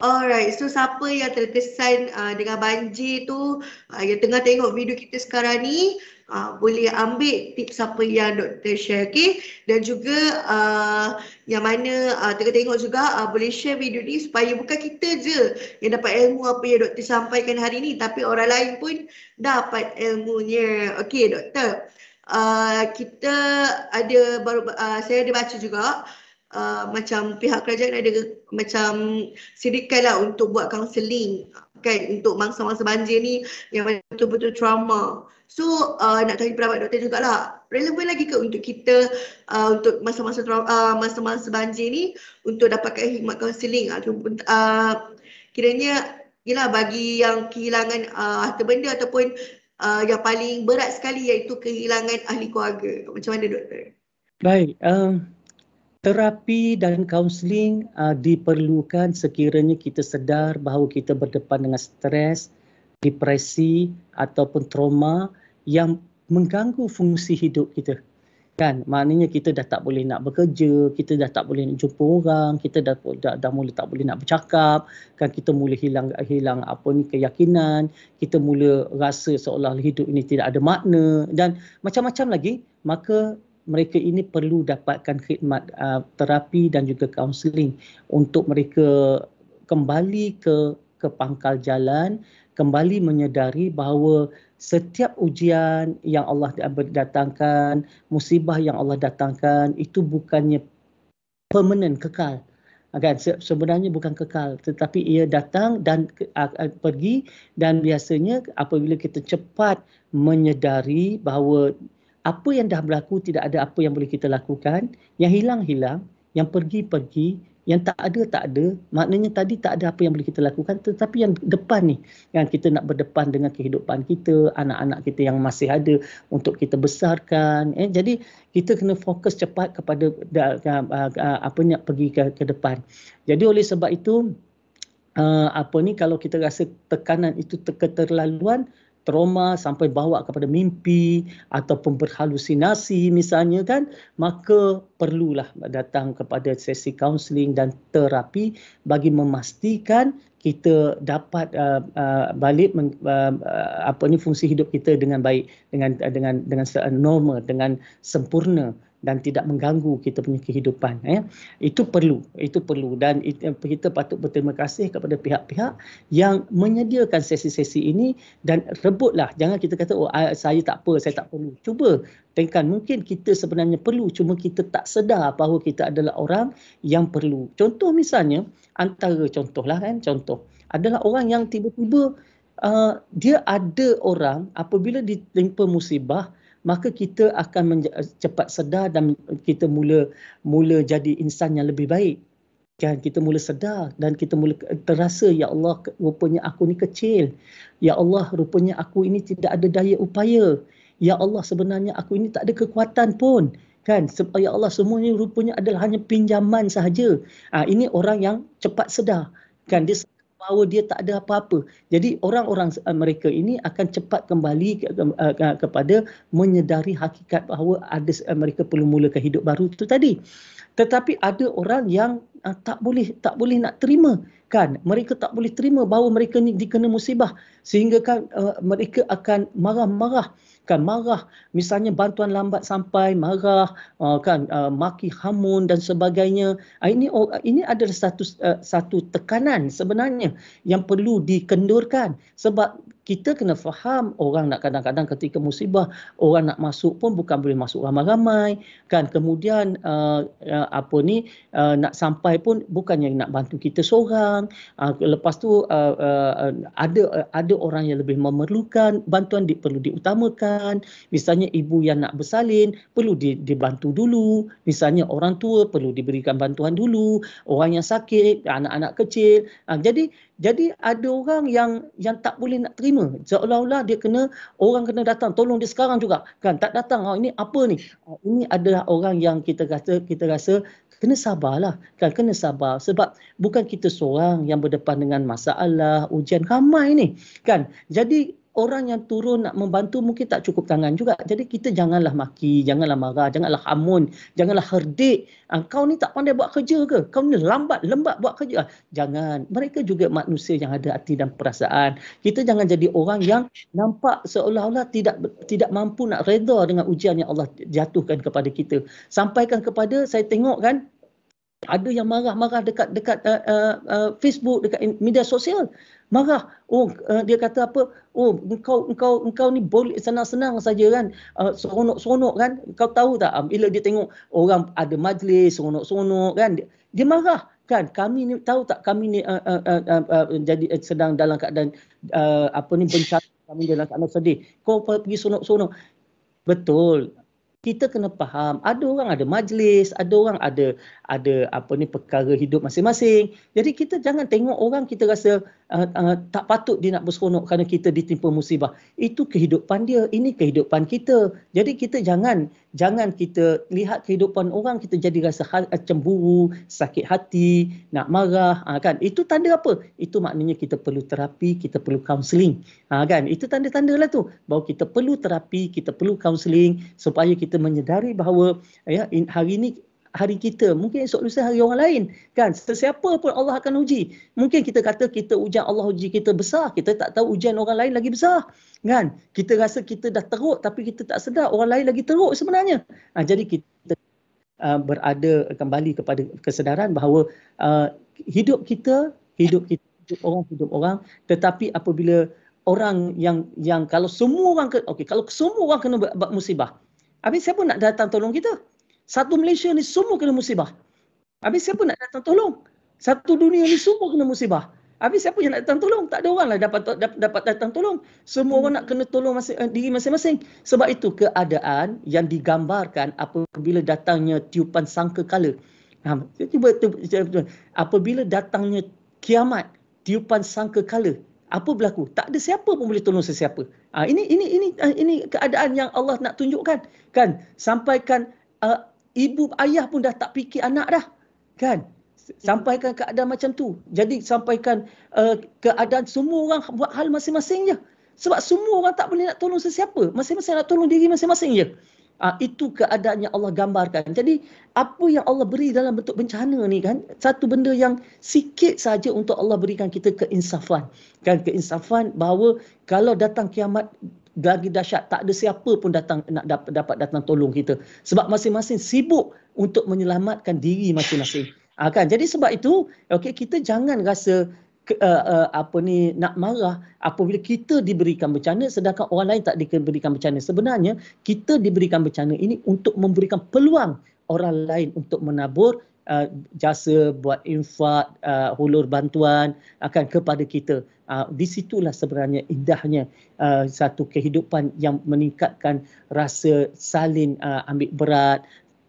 Alright, so siapa yang terkesan uh, dengan banjir tu uh, yang tengah tengok video kita sekarang ni uh, boleh ambil tips apa yang doktor share okay? dan juga uh, yang mana uh, tengah tengok juga uh, boleh share video ni supaya bukan kita je yang dapat ilmu apa yang doktor sampaikan hari ni tapi orang lain pun dapat ilmunya. Okay doktor, uh, kita ada baru uh, saya ada baca juga uh, macam pihak kerajaan ada macam sedikan lah untuk buat kaunseling kan untuk mangsa-mangsa banjir ni yang betul-betul trauma. So uh, nak tanya pendapat doktor jugalah relevan lagi ke untuk kita uh, untuk masa-masa uh, masa-masa banjir ni untuk dapatkan khidmat kaunseling ataupun uh, kiranya ialah bagi yang kehilangan uh, harta benda ataupun uh, yang paling berat sekali iaitu kehilangan ahli keluarga. Macam mana doktor? Baik, um, terapi dan kaunseling uh, diperlukan sekiranya kita sedar bahawa kita berdepan dengan stres, depresi ataupun trauma yang mengganggu fungsi hidup kita. Kan, maknanya kita dah tak boleh nak bekerja, kita dah tak boleh nak jumpa orang, kita dah dah, dah mula tak boleh nak bercakap, kan? Kita mula hilang hilang apa ni keyakinan, kita mula rasa seolah hidup ini tidak ada makna dan macam-macam lagi, maka mereka ini perlu dapatkan khidmat uh, terapi dan juga kaunseling untuk mereka kembali ke ke pangkal jalan kembali menyedari bahawa setiap ujian yang Allah datangkan musibah yang Allah datangkan itu bukannya permanent kekal. Kan? Sebenarnya bukan kekal tetapi ia datang dan pergi dan biasanya apabila kita cepat menyedari bahawa apa yang dah berlaku tidak ada apa yang boleh kita lakukan yang hilang hilang yang pergi pergi yang tak ada tak ada. Maknanya tadi tak ada apa yang boleh kita lakukan. Tetapi yang depan ni yang kita nak berdepan dengan kehidupan kita anak-anak kita yang masih ada untuk kita besarkan eh. Jadi kita kena fokus cepat kepada apa ni pergi ke, ke depan. Jadi oleh sebab itu uh, apa ni kalau kita rasa tekanan itu keterlaluan trauma sampai bawa kepada mimpi ataupun berhalusinasi misalnya kan maka perlulah datang kepada sesi kaunseling dan terapi bagi memastikan kita dapat uh, uh, balik men, uh, uh, apa ni fungsi hidup kita dengan baik dengan uh, dengan dengan normal dengan sempurna dan tidak mengganggu kita punya kehidupan ya. Itu perlu itu perlu. Dan itu, kita patut berterima kasih kepada pihak-pihak yang menyediakan sesi-sesi ini dan rebutlah. Jangan kita kata oh saya tak apa saya tak perlu. Cuba tengkan mungkin kita sebenarnya perlu cuma kita tak sedar bahawa kita adalah orang yang perlu. Contoh misalnya antara contohlah kan contoh. Adalah orang yang tiba-tiba uh, dia ada orang apabila ditimpa musibah maka kita akan cepat sedar dan kita mula mula jadi insan yang lebih baik. Kan? Kita mula sedar dan kita mula terasa ya Allah rupanya aku ni kecil. Ya Allah rupanya aku ini tidak ada daya upaya. Ya Allah sebenarnya aku ini tak ada kekuatan pun. Kan? Ya Allah semuanya rupanya adalah hanya pinjaman sahaja. Ha, ini orang yang cepat sedar. Kan? Dia bahawa dia tak ada apa-apa. Jadi orang-orang uh, mereka ini akan cepat kembali ke, ke, kepada menyedari hakikat bahawa ada uh, mereka perlu mulakan hidup baru. Itu tadi. Tetapi ada orang yang tak boleh tak boleh nak terima. Kan? Mereka tak boleh terima bahawa mereka ni dikena musibah. Sehingga kan uh, mereka akan marah-marah kan marah. Misalnya bantuan lambat sampai marah uh, kan uh, maki hamun dan sebagainya. Uh, ini oh, ini adalah satu uh, satu tekanan sebenarnya yang perlu dikendurkan. Sebab kita kena faham orang nak kadang-kadang ketika musibah orang nak masuk pun bukan boleh masuk ramai-ramai. Kan kemudian uh, apa ni uh, nak sampai pun bukannya nak bantu kita seorang. Uh, lepas tu uh, uh, ada uh, ada orang yang lebih memerlukan bantuan di, perlu diutamakan. Misalnya ibu yang nak bersalin perlu di, dibantu dulu. Misalnya orang tua perlu diberikan bantuan dulu. Orang yang sakit anak-anak kecil. Uh, jadi jadi ada orang yang yang tak boleh nak terima. Seolah-olah dia kena orang kena datang tolong dia sekarang juga. Kan tak datang. Oh, ini apa ni? Oh, ini adalah orang yang kita rasa kita rasa kena sabarlah. Kan kena sabar sebab bukan kita seorang yang berdepan dengan masalah, ujian ramai ni. Kan? Jadi orang yang turun nak membantu mungkin tak cukup tangan juga. Jadi kita janganlah maki, janganlah marah, janganlah hamun, janganlah herdik. Ah, kau ni tak pandai buat kerja ke? Kau ni lambat, lembat buat kerja. Jangan. Mereka juga manusia yang ada hati dan perasaan. Kita jangan jadi orang yang nampak seolah-olah tidak tidak mampu nak reda dengan ujian yang Allah jatuhkan kepada kita. Sampaikan kepada, saya tengok kan, ada yang marah-marah dekat dekat uh, uh, uh, Facebook dekat media sosial. Marah. Oh uh, dia kata apa? Oh engkau engkau engkau ni boleh senang-senang saja kan? Uh, seronok-seronok kan? Kau tahu tak um, bila dia tengok orang ada majlis seronok-seronok kan? Dia, dia marah kan? Kami ni tahu tak kami ni uh, uh, uh, uh, uh, jadi uh, sedang dalam keadaan uh, apa ni bencana kami dalam keadaan sedih. Kau pergi seronok-seronok. Betul. Kita kena faham. Ada orang ada majlis ada orang ada ada apa ni perkara hidup masing-masing. Jadi kita jangan tengok orang kita rasa uh, uh, tak patut dia nak berseronok kerana kita ditimpa musibah. Itu kehidupan dia ini kehidupan kita. Jadi kita jangan jangan kita lihat kehidupan orang kita jadi rasa ha- cemburu sakit hati nak marah uh, kan? Itu tanda apa? Itu maknanya kita perlu terapi kita perlu kaunseling uh, kan? Itu tanda-tanda lah tu. Bahawa kita perlu terapi kita perlu kaunseling supaya kita kita menyedari bahawa ya hari ini hari kita. Mungkin esok lusa hari orang lain. Kan? Sesiapa pun Allah akan uji. Mungkin kita kata kita ujian Allah uji kita besar. Kita tak tahu ujian orang lain lagi besar. Kan? Kita rasa kita dah teruk tapi kita tak sedar. Orang lain lagi teruk sebenarnya. Ha, jadi kita uh, berada kembali kepada kesedaran bahawa uh, hidup kita hidup kita hidup orang hidup orang. Tetapi apabila orang yang yang kalau semua orang ke okey kalau semua orang kena musibah Habis siapa nak datang tolong kita? Satu Malaysia ni semua kena musibah. Habis siapa nak datang tolong? Satu dunia ni semua kena musibah. Habis siapa yang nak datang tolong? Tak ada orang lah dapat, dapat, dapat datang tolong. Semua orang nak kena tolong masing, uh, diri masing-masing. Sebab itu keadaan yang digambarkan apabila datangnya tiupan sangka kala. Ha, cuba, apabila datangnya kiamat, tiupan sangka kala, apa berlaku? Tak ada siapa pun boleh tolong sesiapa. Ha, ini ini ini uh, ini keadaan yang Allah nak tunjukkan kan sampaikan uh, ibu ayah pun dah tak fikir anak dah kan? Sampaikan keadaan macam tu. Jadi sampaikan uh, keadaan semua orang buat hal masing-masing je. Sebab semua orang tak boleh nak tolong sesiapa. Masing-masing nak tolong diri masing-masing je. Uh, itu keadaan yang Allah gambarkan. Jadi apa yang Allah beri dalam bentuk bencana ni kan? Satu benda yang sikit saja untuk Allah berikan kita keinsafan. Kan? Keinsafan bahawa kalau datang kiamat lagi dahsyat tak ada siapa pun datang nak dapat, dapat datang tolong kita sebab masing-masing sibuk untuk menyelamatkan diri masing-masing. Ha, (laughs) kan? Jadi sebab itu okay, kita jangan rasa uh, uh, apa ni nak marah apabila kita diberikan bencana sedangkan orang lain tak diberikan bencana sebenarnya kita diberikan bencana ini untuk memberikan peluang orang lain untuk menabur uh, jasa buat infak uh, hulur bantuan akan kepada kita. Uh, di situlah sebenarnya indahnya uh, satu kehidupan yang meningkatkan rasa salin uh, ambil berat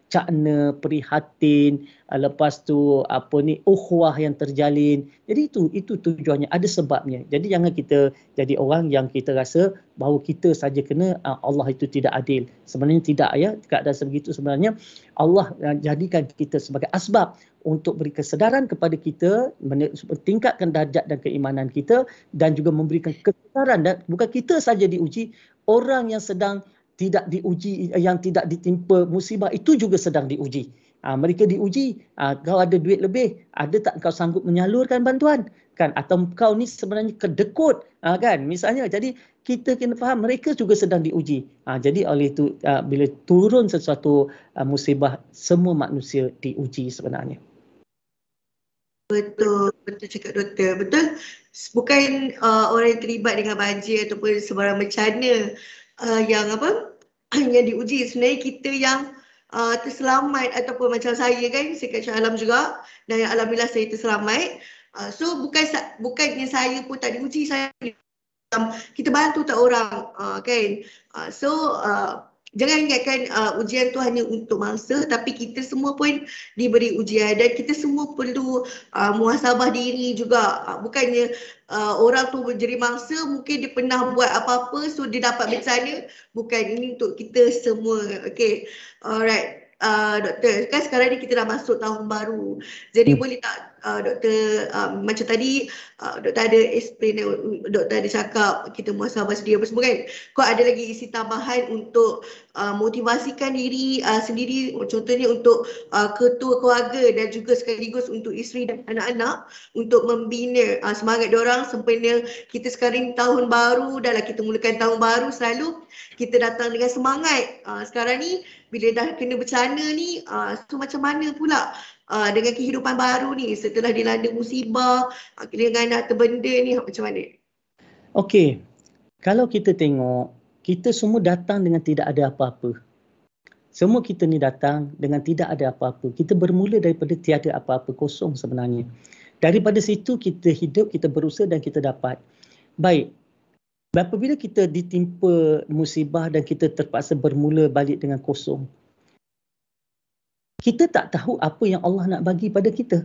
cakna prihatin uh, lepas tu apa ni ukhuwah yang terjalin. Jadi itu itu tujuannya. Ada sebabnya. Jadi jangan kita jadi orang yang kita rasa bahawa kita saja kena uh, Allah itu tidak adil. Sebenarnya tidak ya. Keadaan sebegitu sebenarnya Allah uh, jadikan kita sebagai asbab untuk beri kesedaran kepada kita meningkatkan darjat dan keimanan kita dan juga memberikan kesedaran. Dan bukan kita saja diuji orang yang sedang tidak diuji yang tidak ditimpa musibah itu juga sedang diuji. Ha, mereka diuji, ha, kau ada duit lebih, ada tak kau sanggup menyalurkan bantuan? kan Atau kau ni sebenarnya kedekut ha, kan? Misalnya, jadi kita kena faham mereka juga sedang diuji. Ha, jadi oleh itu, ha, bila turun sesuatu ha, musibah, semua manusia diuji sebenarnya. Betul, betul cakap doktor. Betul. Bukan uh, orang yang terlibat dengan banjir ataupun sebarang bencana uh, yang apa (coughs) yang diuji sebenarnya kita yang uh, terselamat ataupun macam saya kan saya kat Shah Alam juga dan yang alhamdulillah saya terselamat. Uh, so bukan bukannya saya pun tak diuji saya kita bantu tak orang uh, kan. Uh, so uh, jangan ingatkan uh, ujian tu hanya untuk mangsa tapi kita semua pun diberi ujian dan kita semua perlu uh, muhasabah diri juga. Uh, bukannya uh, orang tu menjadi mangsa mungkin dia pernah buat apa-apa so dia dapat bencana bukan ini untuk kita semua. Okay alright. Uh, doktor kan sekarang ni kita dah masuk tahun baru. Jadi hmm. boleh tak uh, doktor um, macam tadi uh, doktor ada explain doktor ada cakap kita muasabah sedia apa semua kan. Kau ada lagi isi tambahan untuk uh, motivasikan diri uh, sendiri contohnya untuk uh, ketua keluarga dan juga sekaligus untuk isteri dan anak-anak untuk membina uh, semangat orang sempena kita sekarang tahun baru dalam kita mulakan tahun baru selalu kita datang dengan semangat. Uh, sekarang ni bila dah kena bencana ni uh, so macam mana pula uh, dengan kehidupan baru ni setelah dilanda musibah dengan harta benda ni macam mana? Okey. Kalau kita tengok kita semua datang dengan tidak ada apa-apa. Semua kita ni datang dengan tidak ada apa-apa. Kita bermula daripada tiada apa-apa kosong sebenarnya. Daripada situ kita hidup, kita berusaha dan kita dapat. Baik. Apabila kita ditimpa musibah dan kita terpaksa bermula balik dengan kosong kita tak tahu apa yang Allah nak bagi pada kita.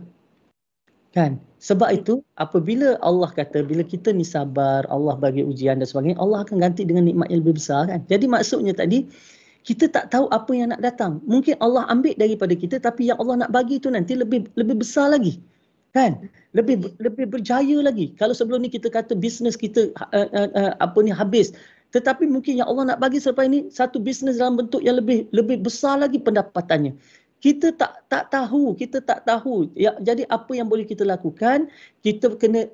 Kan? Sebab itu apabila Allah kata bila kita ni sabar, Allah bagi ujian dan sebagainya, Allah akan ganti dengan nikmat yang lebih besar kan. Jadi maksudnya tadi kita tak tahu apa yang nak datang. Mungkin Allah ambil daripada kita tapi yang Allah nak bagi tu nanti lebih lebih besar lagi. Kan? Lebih lebih berjaya lagi. Kalau sebelum ni kita kata bisnes kita uh, uh, uh, apa ni habis, tetapi mungkin yang Allah nak bagi selepas ini satu bisnes dalam bentuk yang lebih lebih besar lagi pendapatannya kita tak tak tahu kita tak tahu. Ya jadi apa yang boleh kita lakukan kita kena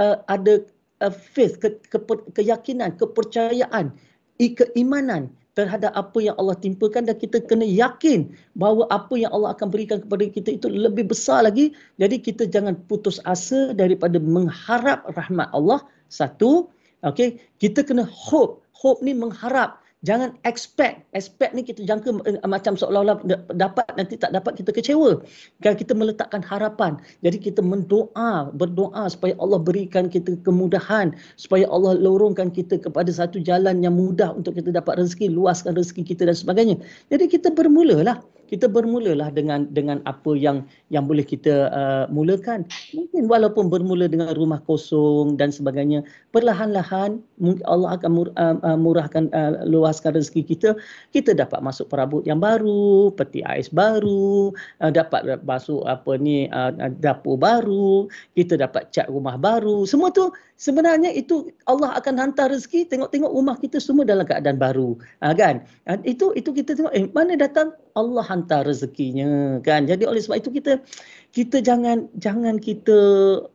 uh, ada uh, faith ke, ke, keyakinan kepercayaan keimanan terhadap apa yang Allah timpakan dan kita kena yakin bahawa apa yang Allah akan berikan kepada kita itu lebih besar lagi. Jadi kita jangan putus asa daripada mengharap rahmat Allah satu. Okey kita kena hope. Hope ni mengharap Jangan expect. Expect ni kita jangka uh, macam seolah-olah dapat nanti tak dapat kita kecewa. Kan kita meletakkan harapan. Jadi kita mendoa, berdoa supaya Allah berikan kita kemudahan. Supaya Allah lorongkan kita kepada satu jalan yang mudah untuk kita dapat rezeki, luaskan rezeki kita dan sebagainya. Jadi kita bermulalah kita bermulalah dengan dengan apa yang yang boleh kita uh, mulakan. Mungkin walaupun bermula dengan rumah kosong dan sebagainya perlahan-lahan Allah akan mur, uh, uh, murahkan uh, luaskan rezeki kita. Kita dapat masuk perabot yang baru peti ais baru uh, dapat masuk apa ni uh, dapur baru kita dapat cat rumah baru. Semua tu sebenarnya itu Allah akan hantar rezeki. Tengok-tengok rumah kita semua dalam keadaan baru. Ha, kan? Ha, itu itu kita tengok eh mana datang Allah hantar rezekinya kan jadi oleh sebab itu kita kita jangan jangan kita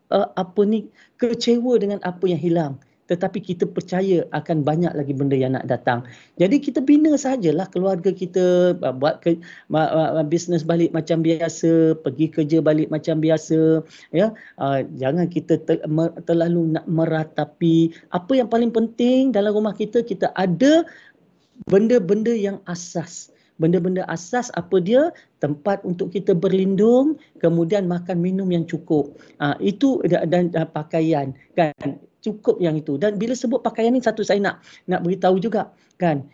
uh, apa ni kecewa dengan apa yang hilang tetapi kita percaya akan banyak lagi benda yang nak datang. Jadi kita bina sajalah keluarga kita buat ke, bisnes balik macam biasa, pergi kerja balik macam biasa, ya. Uh, jangan kita terlalu nak meratapi apa yang paling penting dalam rumah kita kita ada benda-benda yang asas. Benda-benda asas apa dia? Tempat untuk kita berlindung, kemudian makan minum yang cukup. Uh, itu dan, dan uh, pakaian kan? Cukup yang itu. Dan bila sebut pakaian ni satu saya nak nak beritahu juga kan?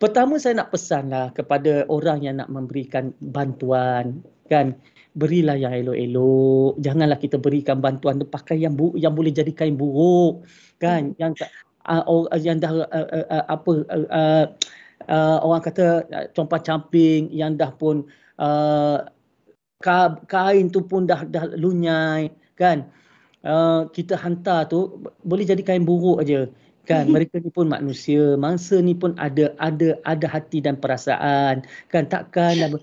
Pertama saya nak pesanlah kepada orang yang nak memberikan bantuan kan? Berilah yang elok-elok. Janganlah kita berikan bantuan pakai yang bu- yang boleh jadi kain buruk kan? Yang uh, yang dah uh, uh, uh, apa uh, uh, uh, orang kata uh, compat camping yang dah pun uh, kain tu pun dah dah lunyai kan? Uh, kita hantar tu boleh jadi kain buruk aja kan? (laughs) Mereka ni pun manusia mangsa ni pun ada ada ada hati dan perasaan kan? Takkan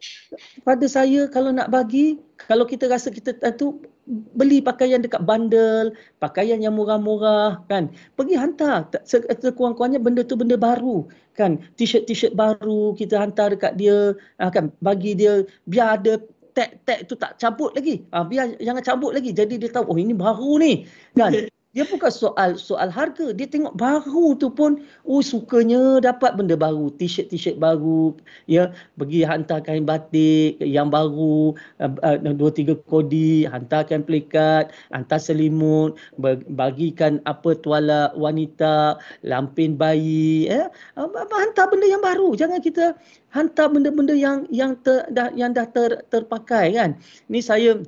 pada saya kalau nak bagi kalau kita rasa kita tu beli pakaian dekat bandel pakaian yang murah-murah kan pergi hantar sekurang-kurangnya benda tu benda baru kan t-shirt t-shirt baru kita hantar dekat dia ah, kan bagi dia biar ada tag tag tu tak cabut lagi. Ah biar jangan cabut lagi. Jadi dia tahu oh ini baru ni. Kan? (laughs) dia bukan soal soal harga. Dia tengok baru tu pun oh sukanya dapat benda baru. T-shirt t-shirt baru ya. Pergi hantar kain batik yang baru uh, uh, dua tiga kodi hantarkan plikat hantar selimut bagikan apa tuala wanita lampin bayi ya. Uh, hantar benda yang baru. Jangan kita hantar benda-benda yang yang ter, dah yang dah ter, terpakai kan. Ni saya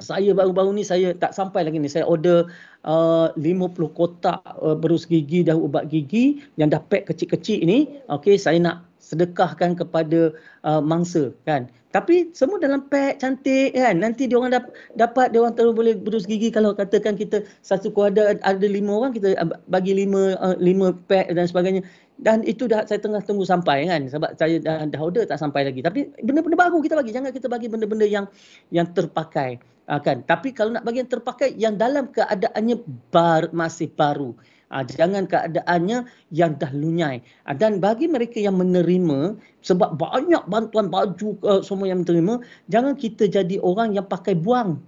saya baru-baru ni saya tak sampai lagi ni. Saya order uh, 50 kotak uh, berus gigi dan ubat gigi yang dah pack kecil-kecil ni okey saya nak sedekahkan kepada uh, mangsa kan. Tapi semua dalam pack cantik kan. Nanti dia orang dap- dapat dia orang terus boleh berus gigi. Kalau katakan kita satu keluarga ada lima orang kita uh, bagi lima uh, lima pack dan sebagainya dan itu dah saya tengah tunggu sampai kan sebab saya dah, dah order tak sampai lagi. Tapi benda-benda baru kita bagi. Jangan kita bagi benda-benda yang yang terpakai. Uh, kan? Tapi kalau nak bagi yang terpakai yang dalam keadaannya bar, masih baru. Uh, jangan keadaannya yang dah lunyai. Uh, dan bagi mereka yang menerima sebab banyak bantuan baju uh, semua yang menerima jangan kita jadi orang yang pakai buang.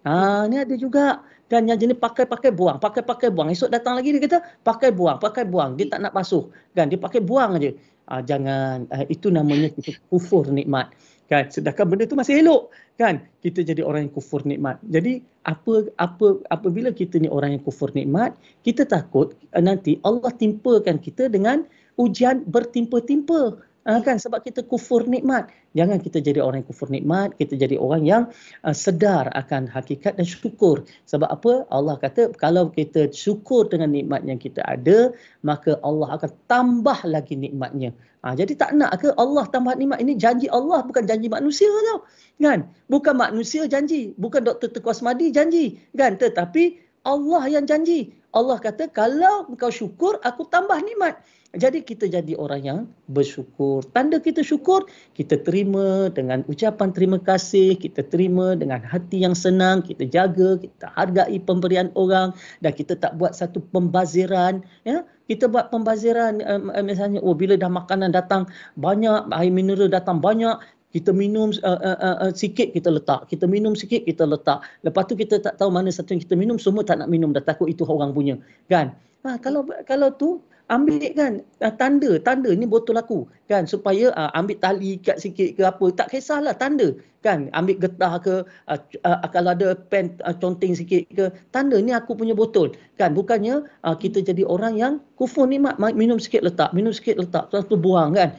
Ah, ni ada juga dan yang jenis pakai-pakai buang, pakai-pakai buang. Esok datang lagi dia kata pakai buang, pakai buang. Dia tak nak basuh. Kan dia pakai buang aja. Ah, jangan uh, itu namanya kita kufur nikmat. Kan sedangkan benda tu masih elok. Kan kita jadi orang yang kufur nikmat. Jadi apa apa apabila kita ni orang yang kufur nikmat, kita takut nanti Allah timpakan kita dengan ujian bertimpa-timpa. Uh, kan sebab kita kufur nikmat. Jangan kita jadi orang yang kufur nikmat, kita jadi orang yang uh, sedar akan hakikat dan syukur. Sebab apa? Allah kata kalau kita syukur dengan nikmat yang kita ada, maka Allah akan tambah lagi nikmatnya. Ha, jadi tak nak ke Allah tambah nikmat ini janji Allah bukan janji manusia tau. Kan? Bukan manusia janji, bukan Dr. Teku Asmadi janji, kan? Tetapi Allah yang janji. Allah kata kalau kau syukur aku tambah nikmat. Jadi kita jadi orang yang bersyukur. Tanda kita syukur, kita terima dengan ucapan terima kasih, kita terima dengan hati yang senang, kita jaga, kita hargai pemberian orang dan kita tak buat satu pembaziran, ya. Kita buat pembaziran um, misalnya oh bila dah makanan datang banyak, air mineral datang banyak, kita minum uh, uh, uh, uh, sikit kita letak. Kita minum sikit kita letak. Lepas tu kita tak tahu mana satu yang kita minum semua tak nak minum dah. Takut itu orang punya. Kan? Ha, kalau kalau tu ambil kan uh, tanda. Tanda ni botol aku. Kan? Supaya uh, ambil tali ikat sikit ke apa. Tak kisahlah tanda. Kan? Ambil getah ke uh, uh, kalau ada pen uh, conteng sikit ke. Tanda ni aku punya botol. Kan? Bukannya uh, kita jadi orang yang kufur nikmat. Minum sikit letak minum sikit letak. Lepas tu buang kan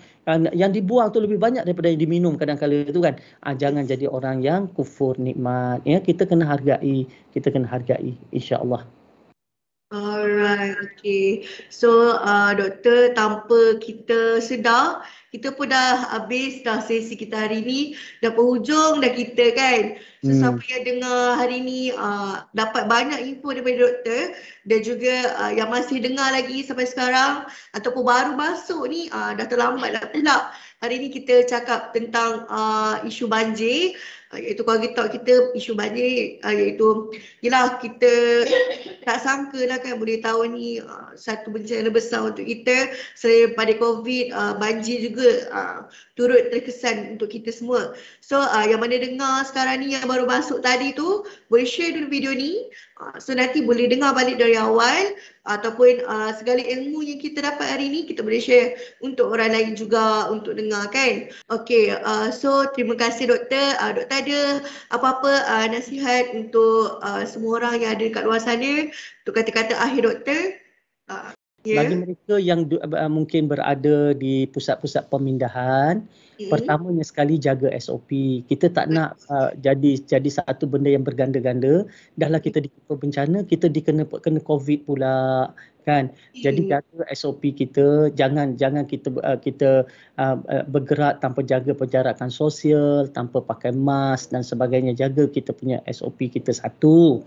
yang dibuang tu lebih banyak daripada yang diminum kadang-kadang itu kan. Uh, jangan jadi orang yang kufur nikmat. Ya kita kena hargai. Kita kena hargai insyaallah. Alright, okay. So, uh, doktor, tanpa kita sedar, kita pun dah habis dah sesi kita hari ni. Dah penghujung dah kita kan. So, hmm. siapa yang dengar hari ni uh, dapat banyak info daripada doktor dan juga uh, yang masih dengar lagi sampai sekarang ataupun baru masuk ni uh, dah terlambat lah pula. Hari ni kita cakap tentang uh, isu banjir uh, iaitu keluarga talk kita isu banjir uh, iaitu yelah kita tak sangka lah kan boleh tahu ni uh, satu bencana besar untuk kita selain pada covid uh, banjir juga uh, turut terkesan untuk kita semua so uh, yang mana dengar sekarang ni yang baru masuk tadi tu boleh share dulu video ni uh, so nanti boleh dengar balik dari awal ataupun uh, segala ilmu yang kita dapat hari ni kita boleh share untuk orang lain juga untuk dengar kan. Okay, uh, so terima kasih doktor. Uh, doktor ada apa-apa uh, nasihat untuk uh, semua orang yang ada dekat luar sana untuk kata-kata akhir doktor? Uh, yeah. Bagi mereka yang uh, mungkin berada di pusat-pusat pemindahan, Okay. Pertamanya sekali jaga SOP. Kita tak nak uh, jadi jadi satu benda yang berganda-ganda. Dahlah kita dikena bencana, kita dikena kena COVID pula kan. Jadi jaga SOP kita, jangan jangan kita uh, kita uh, uh, bergerak tanpa jaga penjarakan sosial, tanpa pakai mask dan sebagainya. Jaga kita punya SOP kita satu.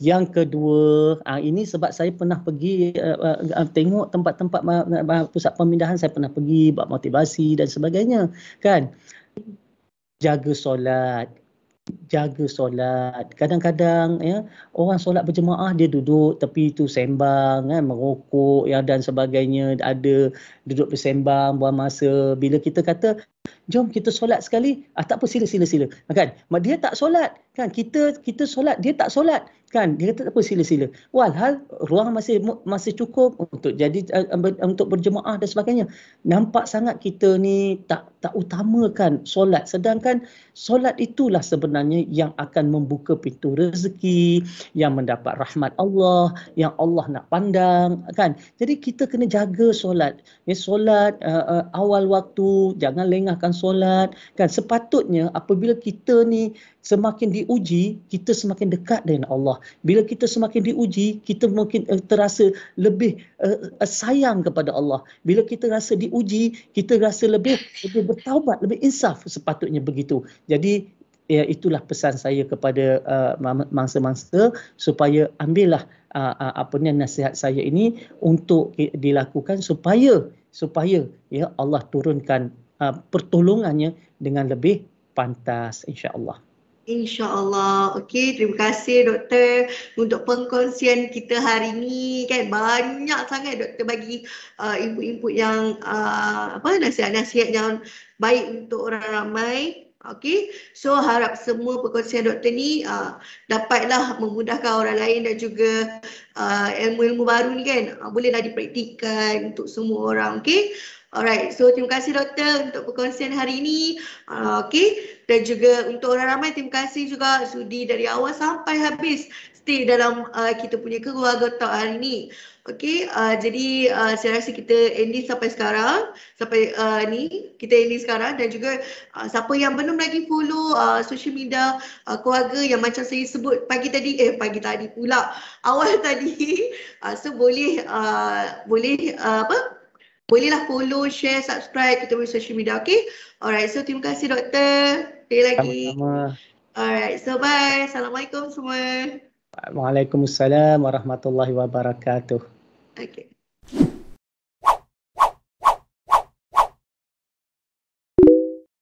Yang kedua, uh, ini sebab saya pernah pergi uh, uh, tengok tempat-tempat uh, pusat pemindahan saya pernah pergi buat motivasi dan sebagainya, kan? Jaga solat, jaga solat. Kadang-kadang ya orang solat berjemaah dia duduk tepi tu sembang kan merokok ya dan sebagainya ada duduk bersembang buang masa bila kita kata jom kita solat sekali. Ah tak apa sila sila sila. Kan? Dia tak solat kan? Kita kita solat dia tak solat kan? Dia kata tak apa sila sila. Walhal ruang masih masih cukup untuk jadi uh, untuk berjemaah dan sebagainya. Nampak sangat kita ni tak tak utamakan solat. Sedangkan solat itulah sebenarnya yang akan membuka pintu rezeki yang mendapat rahmat Allah yang Allah nak pandang kan? Jadi kita kena jaga solat. Ya solat uh, uh, awal waktu jangan lengahkan solat. Kan sepatutnya apabila kita ni semakin diuji kita semakin dekat dengan Allah. Bila kita semakin diuji kita mungkin uh, terasa lebih uh, uh, sayang kepada Allah. Bila kita rasa diuji kita rasa lebih lebih bertaubat lebih insaf sepatutnya begitu. Jadi ya itulah pesan saya kepada uh, mangsa-mangsa supaya ambillah uh, uh, apa ni nasihat saya ini untuk dilakukan supaya supaya ya Allah turunkan uh, pertolongannya dengan lebih pantas insya-Allah InsyaAllah. Okey, terima kasih doktor untuk pengkongsian kita hari ini. Kan banyak sangat doktor bagi uh, input-input yang uh, apa nasihat-nasihat yang baik untuk orang ramai. Okey, so harap semua perkongsian doktor ni uh, dapatlah memudahkan orang lain dan juga uh, ilmu-ilmu baru ni kan uh, bolehlah dipraktikkan untuk semua orang. Okey, alright. So terima kasih doktor untuk perkongsian hari ini. Uh, Okey dan juga untuk orang ramai terima kasih juga sudi dari awal sampai habis stay dalam uh, kita punya keluarga talk hari ini. Okey, uh, jadi uh, saya rasa kita ending sampai sekarang, sampai uh, ni kita ending sekarang dan juga uh, siapa yang belum lagi follow uh, social media uh, keluarga yang macam saya sebut pagi tadi, eh pagi tadi pula, (laughs) awal tadi, uh, so boleh uh, boleh uh, apa? Bolehlah follow, share, subscribe kita punya social media, okay? Alright, so terima kasih doktor. Sekali lagi. Sama-sama. Alright, so bye. Assalamualaikum semua. Waalaikumsalam warahmatullahi wabarakatuh. Okay.